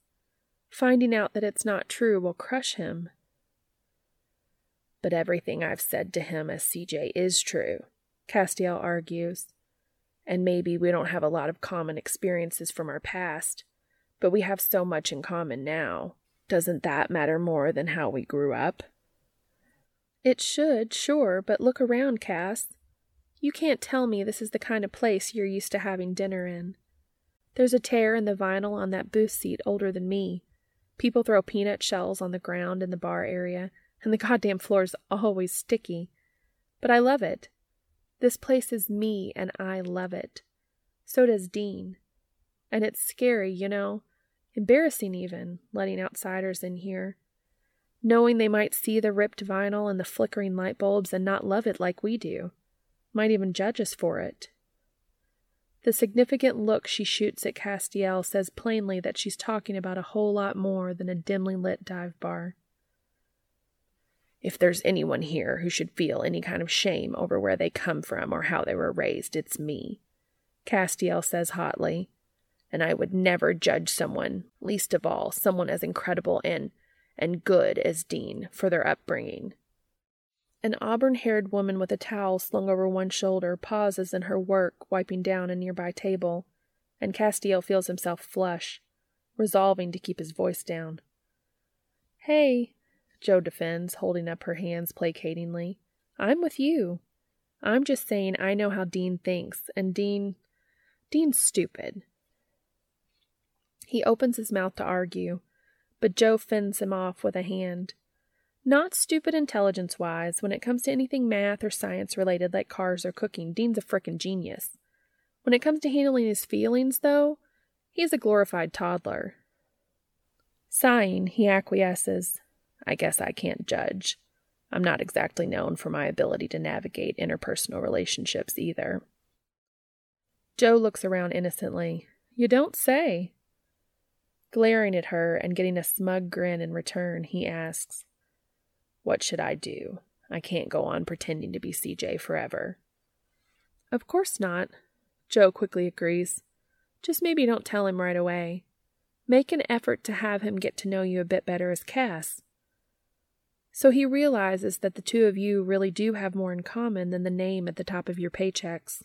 Finding out that it's not true will crush him. But everything I've said to him as CJ is true. Castiel argues. And maybe we don't have a lot of common experiences from our past, but we have so much in common now. Doesn't that matter more than how we grew up? It should, sure, but look around, Cass. You can't tell me this is the kind of place you're used to having dinner in. There's a tear in the vinyl on that booth seat older than me. People throw peanut shells on the ground in the bar area, and the goddamn floor's always sticky. But I love it. This place is me, and I love it. So does Dean. And it's scary, you know, embarrassing even, letting outsiders in here. Knowing they might see the ripped vinyl and the flickering light bulbs and not love it like we do. Might even judge us for it. The significant look she shoots at Castiel says plainly that she's talking about a whole lot more than a dimly lit dive bar. If there's anyone here who should feel any kind of shame over where they come from or how they were raised, it's me. Castiel says hotly. And I would never judge someone, least of all someone as incredible and and good as Dean, for their upbringing. An auburn haired woman with a towel slung over one shoulder pauses in her work, wiping down a nearby table, and Castiel feels himself flush, resolving to keep his voice down. Hey, Jo defends, holding up her hands placatingly. I'm with you. I'm just saying I know how Dean thinks, and Dean. Dean's stupid. He opens his mouth to argue, but Jo fends him off with a hand. Not stupid intelligence wise. When it comes to anything math or science related like cars or cooking, Dean's a frickin' genius. When it comes to handling his feelings, though, he's a glorified toddler. Sighing, he acquiesces. I guess I can't judge. I'm not exactly known for my ability to navigate interpersonal relationships either. Jo looks around innocently. You don't say. Glaring at her and getting a smug grin in return, he asks, What should I do? I can't go on pretending to be CJ forever. Of course not, Jo quickly agrees. Just maybe don't tell him right away. Make an effort to have him get to know you a bit better as Cass. So he realizes that the two of you really do have more in common than the name at the top of your paychecks.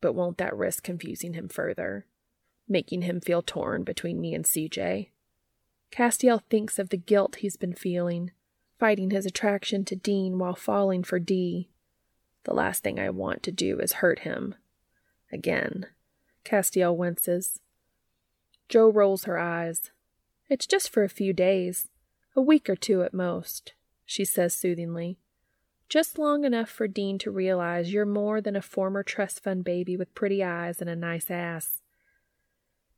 But won't that risk confusing him further, making him feel torn between me and CJ? Castiel thinks of the guilt he's been feeling, fighting his attraction to Dean while falling for Dee. The last thing I want to do is hurt him. Again. Castiel winces. Jo rolls her eyes. It's just for a few days, a week or two at most, she says soothingly. Just long enough for Dean to realize you're more than a former trust fund baby with pretty eyes and a nice ass.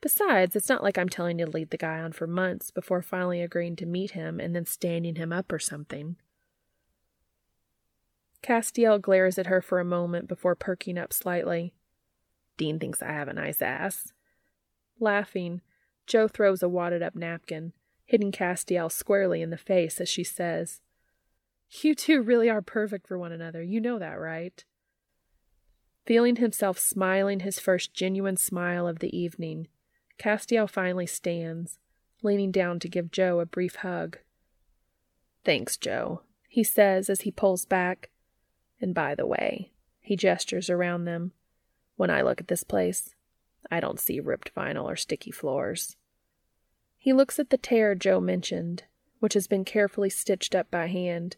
Besides, it's not like I'm telling you to lead the guy on for months before finally agreeing to meet him and then standing him up or something. Castiel glares at her for a moment before perking up slightly. Dean thinks I have a nice ass. Laughing, Jo throws a wadded up napkin, hitting Castiel squarely in the face as she says, You two really are perfect for one another. You know that, right? Feeling himself smiling his first genuine smile of the evening, Castiel finally stands, leaning down to give Jo a brief hug. Thanks, Jo, he says as he pulls back, and by the way, he gestures around them. When I look at this place, I don't see ripped vinyl or sticky floors. He looks at the tear Jo mentioned, which has been carefully stitched up by hand.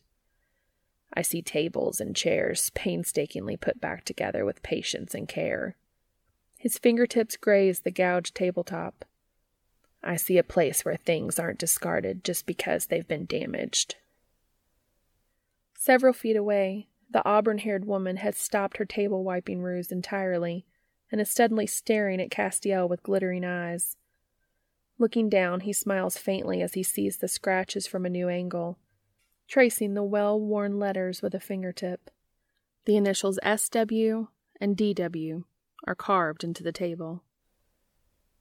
I see tables and chairs painstakingly put back together with patience and care. His fingertips graze the gouged tabletop. I see a place where things aren't discarded just because they've been damaged. Several feet away, the auburn haired woman has stopped her table wiping ruse entirely and is suddenly staring at Castiel with glittering eyes. Looking down, he smiles faintly as he sees the scratches from a new angle, tracing the well worn letters with a fingertip. The initials SW and DW are carved into the table.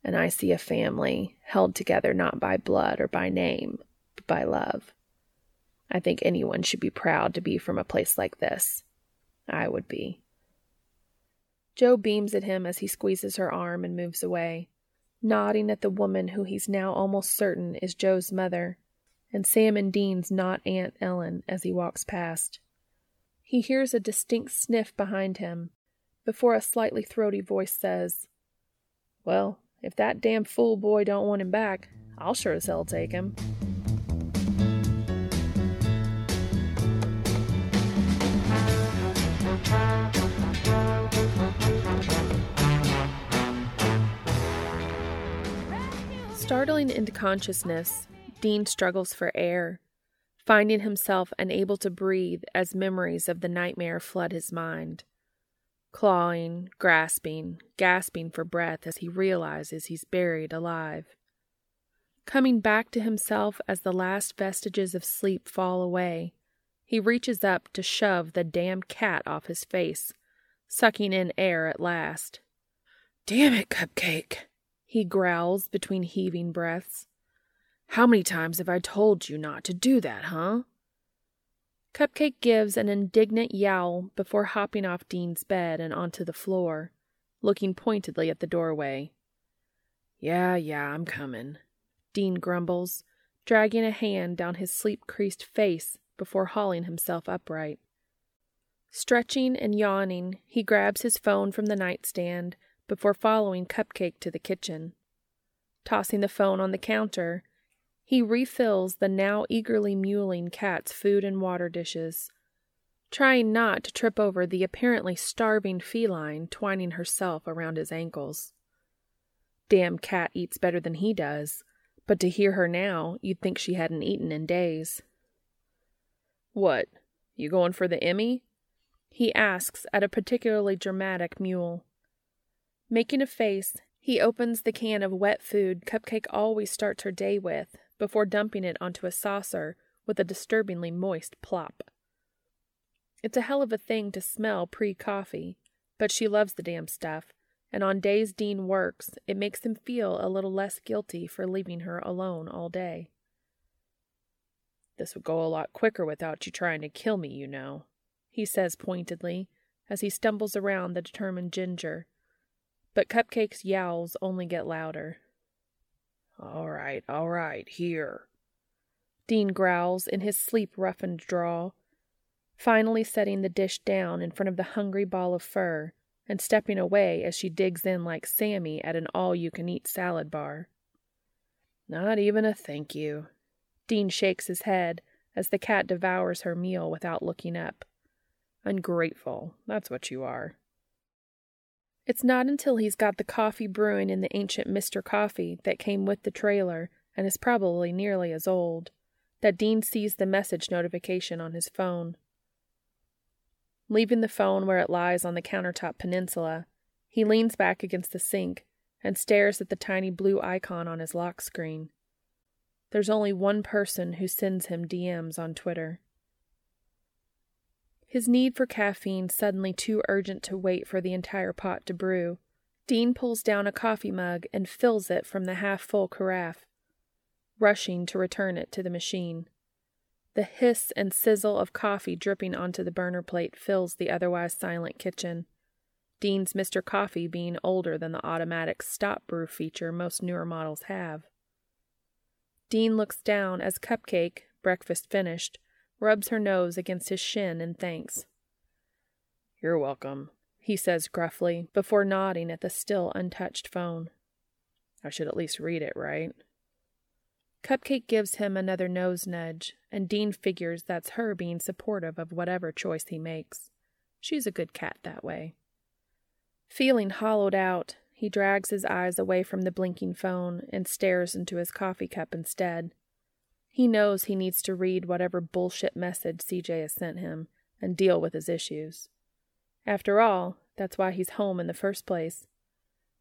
And I see a family held together not by blood or by name, but by love. I think anyone should be proud to be from a place like this. I would be. Jo beams at him as he squeezes her arm and moves away, nodding at the woman who he's now almost certain is Jo's mother, and Sam and Dean's not Aunt Ellen as he walks past. He hears a distinct sniff behind him before a slightly throaty voice says, Well, if that damn fool boy don't want him back, I'll sure as hell take him. Startling into consciousness, Dean struggles for air, finding himself unable to breathe as memories of the nightmare flood his mind. Clawing, grasping, gasping for breath as he realizes he's buried alive. Coming back to himself as the last vestiges of sleep fall away, he reaches up to shove the damned cat off his face, sucking in air at last. Damn it, Cupcake! He growls between heaving breaths. How many times have I told you not to do that, huh? Cupcake gives an indignant yowl before hopping off Dean's bed and onto the floor, looking pointedly at the doorway. Yeah, yeah, I'm coming, Dean grumbles, dragging a hand down his sleep creased face before hauling himself upright. Stretching and yawning, he grabs his phone from the nightstand before following Cupcake to the kitchen. Tossing the phone on the counter, he refills the now eagerly mewling cat's food and water dishes, trying not to trip over the apparently starving feline twining herself around his ankles. Damn cat eats better than he does, but to hear her now, you'd think she hadn't eaten in days. What, you going for the Emmy? He asks at a particularly dramatic mewl. Making a face, he opens the can of wet food Cupcake always starts her day with before dumping it onto a saucer with a disturbingly moist plop. It's a hell of a thing to smell pre coffee, but she loves the damn stuff, and on days Dean works, it makes him feel a little less guilty for leaving her alone all day. This would go a lot quicker without you trying to kill me, you know, he says pointedly as he stumbles around the determined Ginger but Cupcake's yowls only get louder. All right, all right, here. Dean growls in his sleep roughened drawl, finally setting the dish down in front of the hungry ball of fur and stepping away as she digs in like Sammy at an all you can eat salad bar. Not even a thank you. Dean shakes his head as the cat devours her meal without looking up. Ungrateful, that's what you are. It's not until he's got the coffee brewing in the ancient Mr. Coffee that came with the trailer and is probably nearly as old that Dean sees the message notification on his phone. Leaving the phone where it lies on the countertop peninsula, he leans back against the sink and stares at the tiny blue icon on his lock screen. There's only one person who sends him DMs on Twitter his need for caffeine suddenly too urgent to wait for the entire pot to brew. Dean pulls down a coffee mug and fills it from the half full carafe, rushing to return it to the machine. The hiss and sizzle of coffee dripping onto the burner plate fills the otherwise silent kitchen. Dean's Mr. Coffee being older than the automatic stop brew feature most newer models have. Dean looks down as Cupcake, breakfast finished, rubs her nose against his shin and thanks. You're welcome, he says gruffly, before nodding at the still untouched phone. I should at least read it, right? Cupcake gives him another nose nudge, and Dean figures that's her being supportive of whatever choice he makes. She's a good cat that way. Feeling hollowed out, he drags his eyes away from the blinking phone and stares into his coffee cup instead. He knows he needs to read whatever bullshit message CJ has sent him and deal with his issues. After all, that's why he's home in the first place.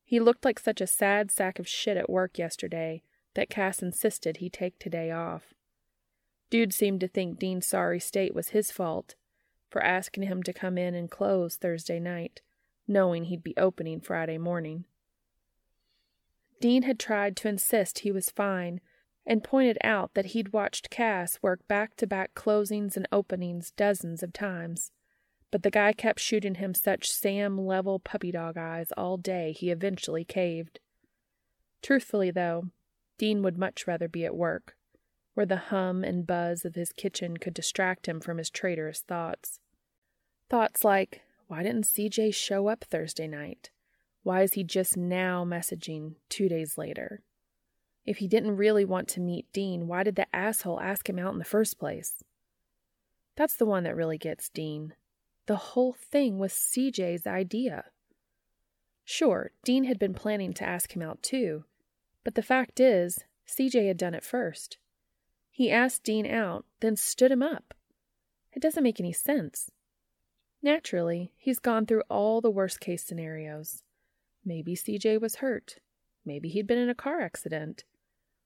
He looked like such a sad sack of shit at work yesterday that Cass insisted he take today off. Dude seemed to think Dean's sorry state was his fault for asking him to come in and close Thursday night, knowing he'd be opening Friday morning. Dean had tried to insist he was fine and pointed out that he'd watched Cass work back to back closings and openings dozens of times. But the guy kept shooting him such Sam level puppy dog eyes all day he eventually caved. Truthfully, though, Dean would much rather be at work, where the hum and buzz of his kitchen could distract him from his traitorous thoughts. Thoughts like, why didn't CJ show up Thursday night? Why is he just now messaging two days later? If he didn't really want to meet Dean, why did the asshole ask him out in the first place? That's the one that really gets Dean. The whole thing was CJ's idea. Sure, Dean had been planning to ask him out too, but the fact is, CJ had done it first. He asked Dean out, then stood him up. It doesn't make any sense. Naturally, he's gone through all the worst case scenarios. Maybe CJ was hurt. Maybe he'd been in a car accident.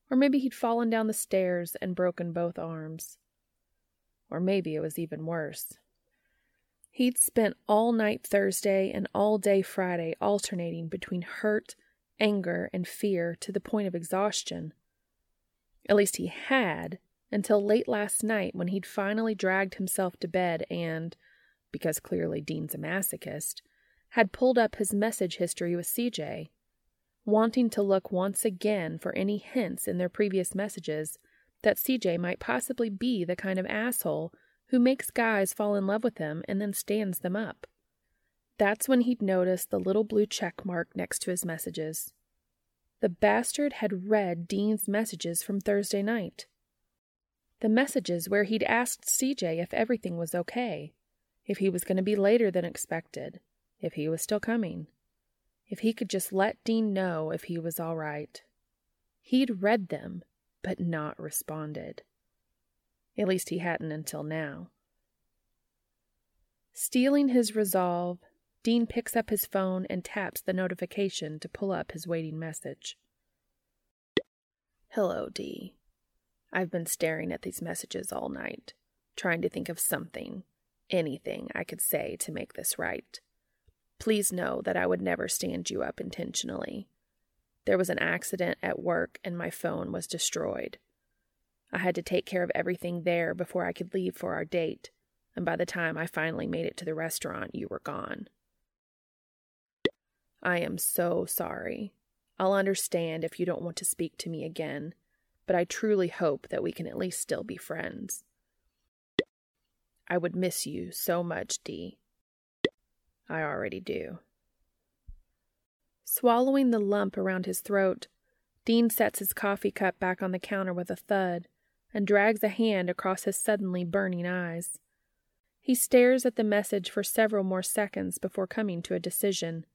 Or maybe he'd fallen down the stairs and broken both arms. Or maybe it was even worse. He'd spent all night Thursday and all day Friday alternating between hurt, anger, and fear to the point of exhaustion. At least he had, until late last night when he'd finally dragged himself to bed and, because clearly Dean's a masochist, had pulled up his message history with CJ wanting to look once again for any hints in their previous messages that CJ might possibly be the kind of asshole who makes guys fall in love with him and then stands them up. That's when he'd noticed the little blue check mark next to his messages. The bastard had read Dean's messages from Thursday night. The messages where he'd asked CJ if everything was okay, if he was going to be later than expected, if he was still coming, if he could just let Dean know if he was all right. He'd read them, but not responded. At least he hadn't until now. Steeling his resolve, Dean picks up his phone and taps the notification to pull up his waiting message. Hello, Dee. I've been staring at these messages all night, trying to think of something, anything I could say to make this right. Please know that I would never stand you up intentionally. There was an accident at work and my phone was destroyed. I had to take care of everything there before I could leave for our date, and by the time I finally made it to the restaurant, you were gone. I am so sorry. I'll understand if you don't want to speak to me again, but I truly hope that we can at least still be friends. I would miss you so much, Dee. I already do. Swallowing the lump around his throat, Dean sets his coffee cup back on the counter with a thud and drags a hand across his suddenly burning eyes. He stares at the message for several more seconds before coming to a decision.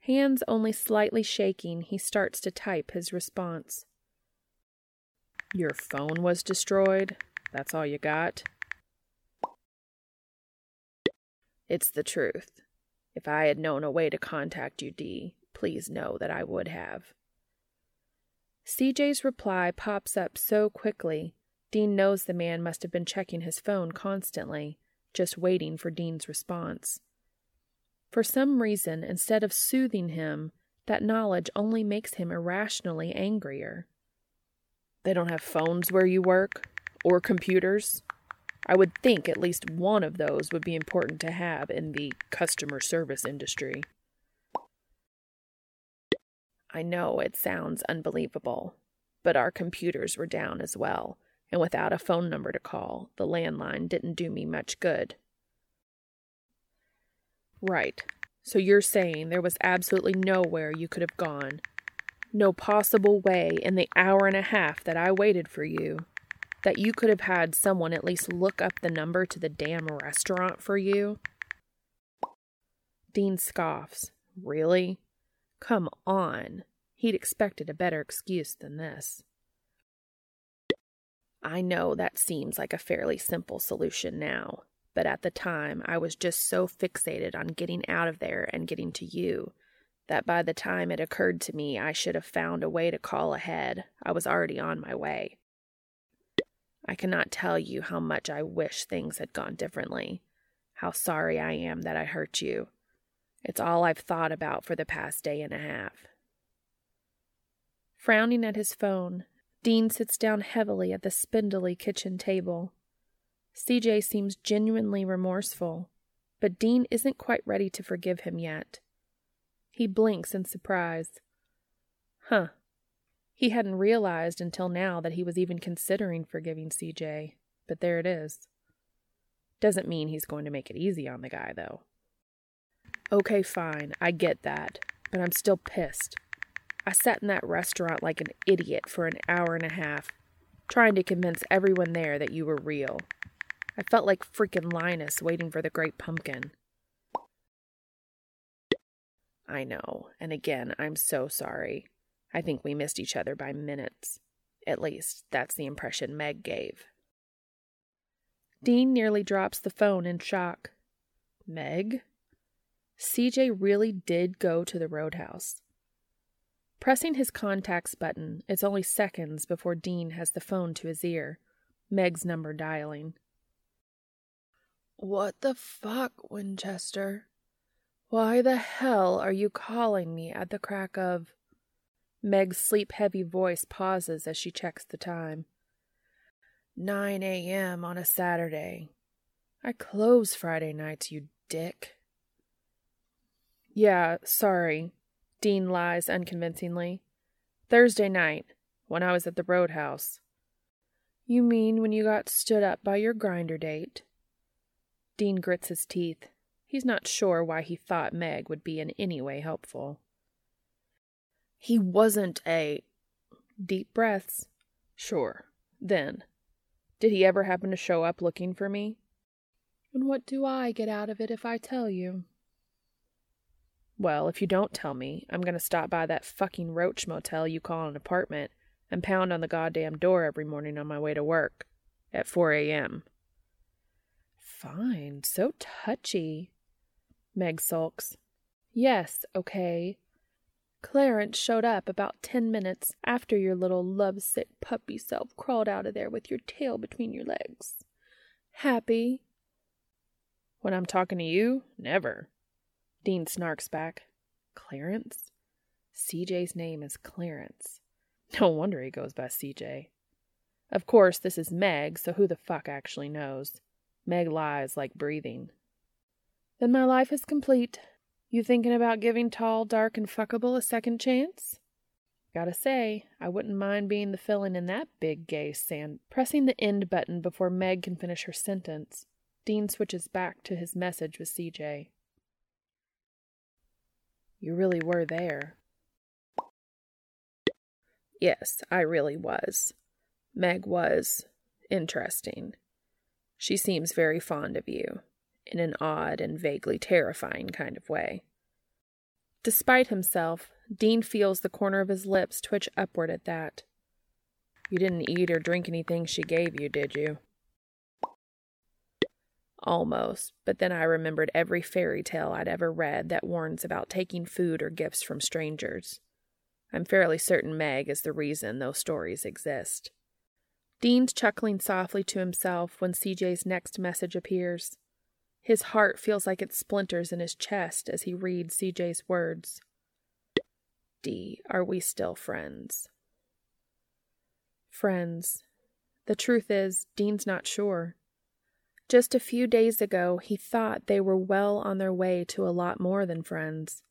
Hands only slightly shaking, he starts to type his response. Your phone was destroyed? That's all you got? It's the truth. If I had known a way to contact you, Dee, please know that I would have. CJ's reply pops up so quickly, Dean knows the man must have been checking his phone constantly, just waiting for Dean's response. For some reason, instead of soothing him, that knowledge only makes him irrationally angrier. They don't have phones where you work? Or computers? I would think at least one of those would be important to have in the customer service industry. I know it sounds unbelievable, but our computers were down as well, and without a phone number to call, the landline didn't do me much good. Right. So you're saying there was absolutely nowhere you could have gone. No possible way in the hour and a half that I waited for you that you could have had someone at least look up the number to the damn restaurant for you? Dean scoffs. Really? Come on. He'd expected a better excuse than this. I know that seems like a fairly simple solution now, but at the time I was just so fixated on getting out of there and getting to you that by the time it occurred to me I should have found a way to call ahead, I was already on my way. I cannot tell you how much I wish things had gone differently, how sorry I am that I hurt you. It's all I've thought about for the past day and a half. Frowning at his phone, Dean sits down heavily at the spindly kitchen table. CJ seems genuinely remorseful, but Dean isn't quite ready to forgive him yet. He blinks in surprise. Huh. He hadn't realized until now that he was even considering forgiving CJ, but there it is. Doesn't mean he's going to make it easy on the guy, though. Okay, fine, I get that, but I'm still pissed. I sat in that restaurant like an idiot for an hour and a half, trying to convince everyone there that you were real. I felt like freaking Linus waiting for the great pumpkin. I know, and again, I'm so sorry. I think we missed each other by minutes. At least, that's the impression Meg gave. Dean nearly drops the phone in shock. Meg? CJ really did go to the roadhouse. Pressing his contacts button, it's only seconds before Dean has the phone to his ear, Meg's number dialing. What the fuck, Winchester? Why the hell are you calling me at the crack of. Meg's sleep heavy voice pauses as she checks the time. 9 a.m. on a Saturday. I close Friday nights, you dick. Yeah, sorry. Dean lies unconvincingly. Thursday night, when I was at the roadhouse. You mean when you got stood up by your Grindr date? Dean grits his teeth. He's not sure why he thought Meg would be in any way helpful. He wasn't a. Deep breaths. Sure. Then. Did he ever happen to show up looking for me? And what do I get out of it if I tell you? Well, if you don't tell me, I'm going to stop by that fucking roach motel you call an apartment and pound on the goddamn door every morning on my way to work at 4 a.m. Fine, so touchy. Meg sulks. Yes, okay. Clarence showed up about ten minutes after your little lovesick puppy self crawled out of there with your tail between your legs. Happy? When I'm talking to you, never. Dean snarks back. Clarence? CJ's name is Clarence. No wonder he goes by CJ. Of course, this is Meg, so who the fuck actually knows? Meg lies like breathing. Then my life is complete. You thinking about giving tall, dark, and fuckable a second chance? Gotta say, I wouldn't mind being the filling in that big gay sand. Pressing the end button before Meg can finish her sentence, Dean switches back to his message with CJ. You really were there. Yes, I really was. Meg was interesting. She seems very fond of you, in an odd and vaguely terrifying kind of way. Despite himself, Dean feels the corner of his lips twitch upward at that. You didn't eat or drink anything she gave you, did you? Almost, but then I remembered every fairy tale I'd ever read that warns about taking food or gifts from strangers. I'm fairly certain Meg is the reason those stories exist. Dean's chuckling softly to himself when CJ's next message appears. His heart feels like it splinters in his chest as he reads CJ's words. D, are we still friends? Friends. The truth is, Dean's not sure. Just a few days ago, he thought they were well on their way to a lot more than friends.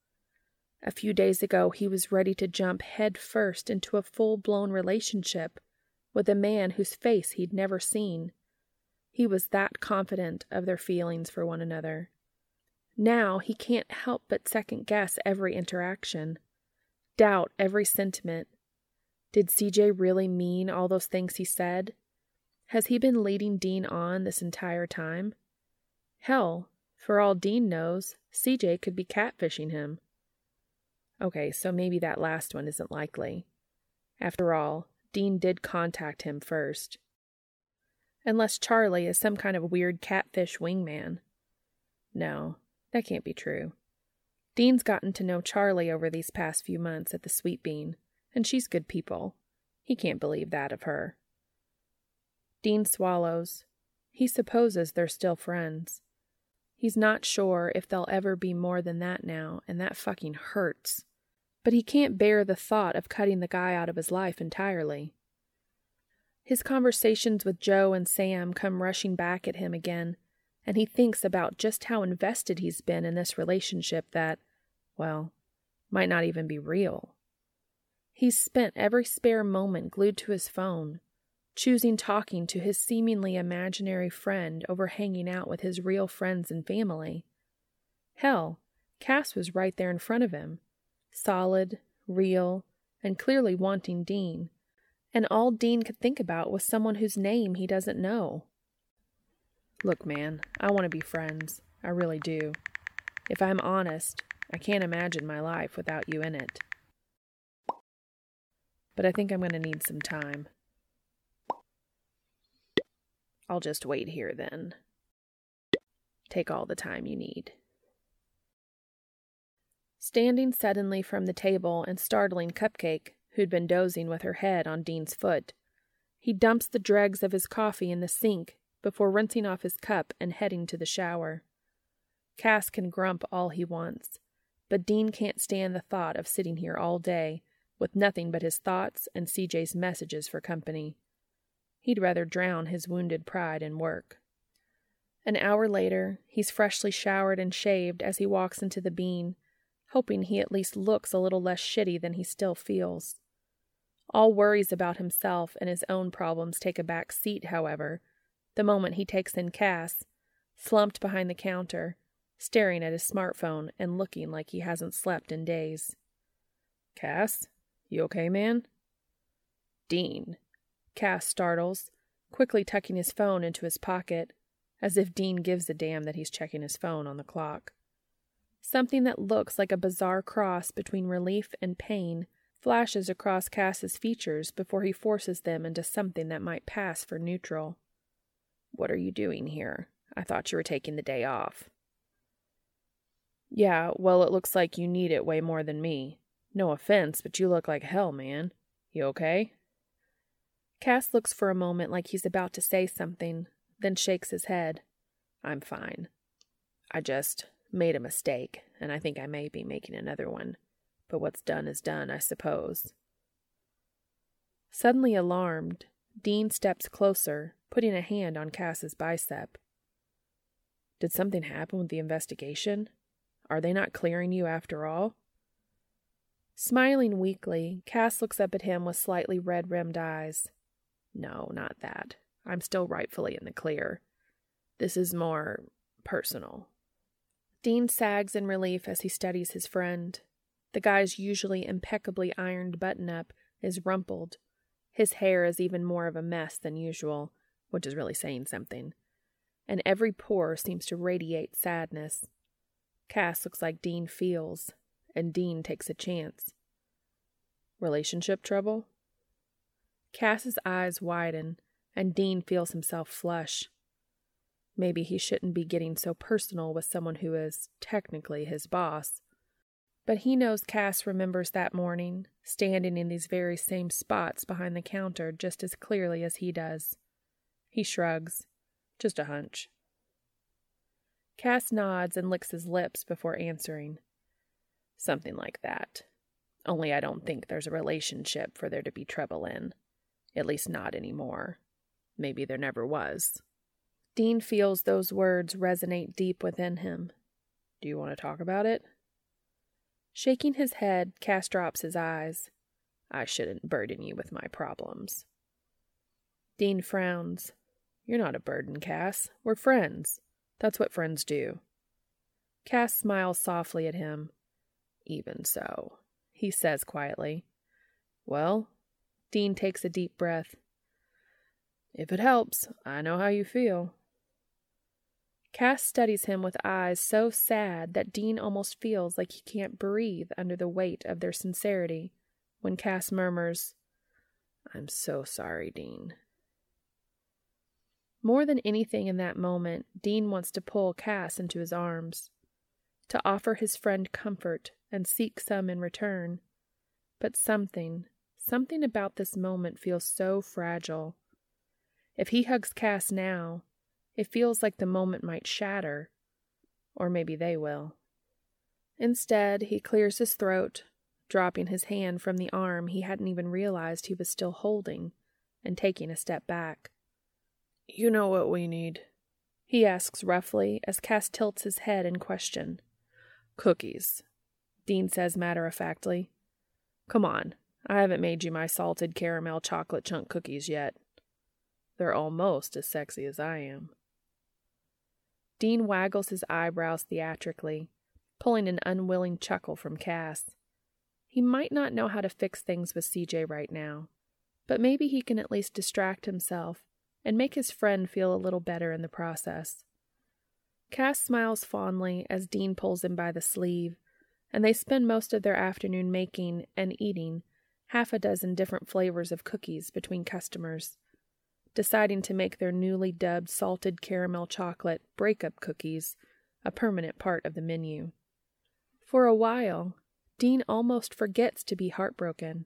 A few days ago, he was ready to jump head first into a full blown relationship with a man whose face he'd never seen. He was that confident of their feelings for one another. Now he can't help but second guess every interaction, doubt every sentiment. Did CJ really mean all those things he said? Has he been leading Dean on this entire time? Hell, for all Dean knows, CJ could be catfishing him. Okay, so maybe that last one isn't likely. After all, Dean did contact him first. Unless Charlie is some kind of weird catfish wingman. No, that can't be true. Dean's gotten to know Charlie over these past few months at the Sweet Bean, and she's good people. He can't believe that of her. Dean swallows. He supposes they're still friends. He's not sure if they'll ever be more than that now, and that fucking hurts but he can't bear the thought of cutting the guy out of his life entirely. His conversations with Jo and Sam come rushing back at him again, and he thinks about just how invested he's been in this relationship that, well, might not even be real. He's spent every spare moment glued to his phone, choosing talking to his seemingly imaginary friend over hanging out with his real friends and family. Hell, Cass was right there in front of him, solid, real, and clearly wanting Dean, and all Dean could think about was someone whose name he doesn't know. Look, man, I want to be friends. I really do. If I'm honest, I can't imagine my life without you in it. But I think I'm going to need some time. I'll just wait here then. Take all the time you need. Standing suddenly from the table and startling Cupcake, who'd been dozing with her head on Dean's foot, he dumps the dregs of his coffee in the sink before rinsing off his cup and heading to the shower. Cass can grump all he wants, but Dean can't stand the thought of sitting here all day with nothing but his thoughts and CJ's messages for company. He'd rather drown his wounded pride in work. An hour later, he's freshly showered and shaved as he walks into the bean hoping he at least looks a little less shitty than he still feels. All worries about himself and his own problems take a back seat, however, the moment he takes in Cass, slumped behind the counter, staring at his smartphone and looking like he hasn't slept in days. Cass, you okay, man? Dean. Cass startles, quickly tucking his phone into his pocket, as if Dean gives a damn that he's checking his phone on the clock. Something that looks like a bizarre cross between relief and pain flashes across Cass's features before he forces them into something that might pass for neutral. What are you doing here? I thought you were taking the day off. Yeah, well, it looks like you need it way more than me. No offense, but you look like hell, man. You okay? Cass looks for a moment like he's about to say something, then shakes his head. I'm fine. I just made a mistake, and I think I may be making another one. But what's done is done, I suppose. Suddenly alarmed, Dean steps closer, putting a hand on Cass's bicep. Did something happen with the investigation? Are they not clearing you after all? Smiling weakly, Cass looks up at him with slightly red rimmed eyes. No, not that. I'm still rightfully in the clear. This is more personal. Dean sags in relief as he studies his friend. The guy's usually impeccably ironed button up is rumpled. His hair is even more of a mess than usual, which is really saying something. And every pore seems to radiate sadness. Cass looks like Dean feels, and Dean takes a chance. Relationship trouble? Cass's eyes widen, and Dean feels himself flush. Maybe he shouldn't be getting so personal with someone who is technically his boss. But he knows Cass remembers that morning, standing in these very same spots behind the counter just as clearly as he does. He shrugs. Just a hunch. Cass nods and licks his lips before answering. Something like that. Only I don't think there's a relationship for there to be trouble in. At least not anymore. Maybe there never was. Dean feels those words resonate deep within him. Do you want to talk about it? Shaking his head, Cass drops his eyes. I shouldn't burden you with my problems. Dean frowns. You're not a burden, Cass. We're friends. That's what friends do. Cass smiles softly at him. Even so, he says quietly. Well, Dean takes a deep breath. If it helps, I know how you feel. Cass studies him with eyes so sad that Dean almost feels like he can't breathe under the weight of their sincerity when Cass murmurs, I'm so sorry, Dean. More than anything in that moment, Dean wants to pull Cass into his arms, to offer his friend comfort and seek some in return. But something, something about this moment feels so fragile. If he hugs Cass now, it feels like the moment might shatter, or maybe they will. Instead, he clears his throat, dropping his hand from the arm he hadn't even realized he was still holding, and taking a step back. You know what we need? He asks roughly as Cass tilts his head in question. Cookies, Dean says matter of factly. Come on, I haven't made you my salted caramel chocolate chunk cookies yet. They're almost as sexy as I am. Dean waggles his eyebrows theatrically, pulling an unwilling chuckle from Cass. He might not know how to fix things with CJ right now, but maybe he can at least distract himself and make his friend feel a little better in the process. Cass smiles fondly as Dean pulls him by the sleeve, and they spend most of their afternoon making and eating half a dozen different flavors of cookies between customers deciding to make their newly dubbed salted caramel chocolate breakup cookies a permanent part of the menu. For a while, Dean almost forgets to be heartbroken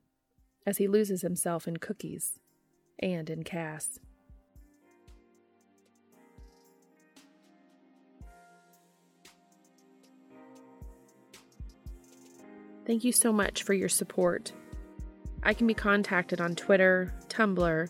as he loses himself in cookies and in Cass. Thank you so much for your support. I can be contacted on Twitter, Tumblr,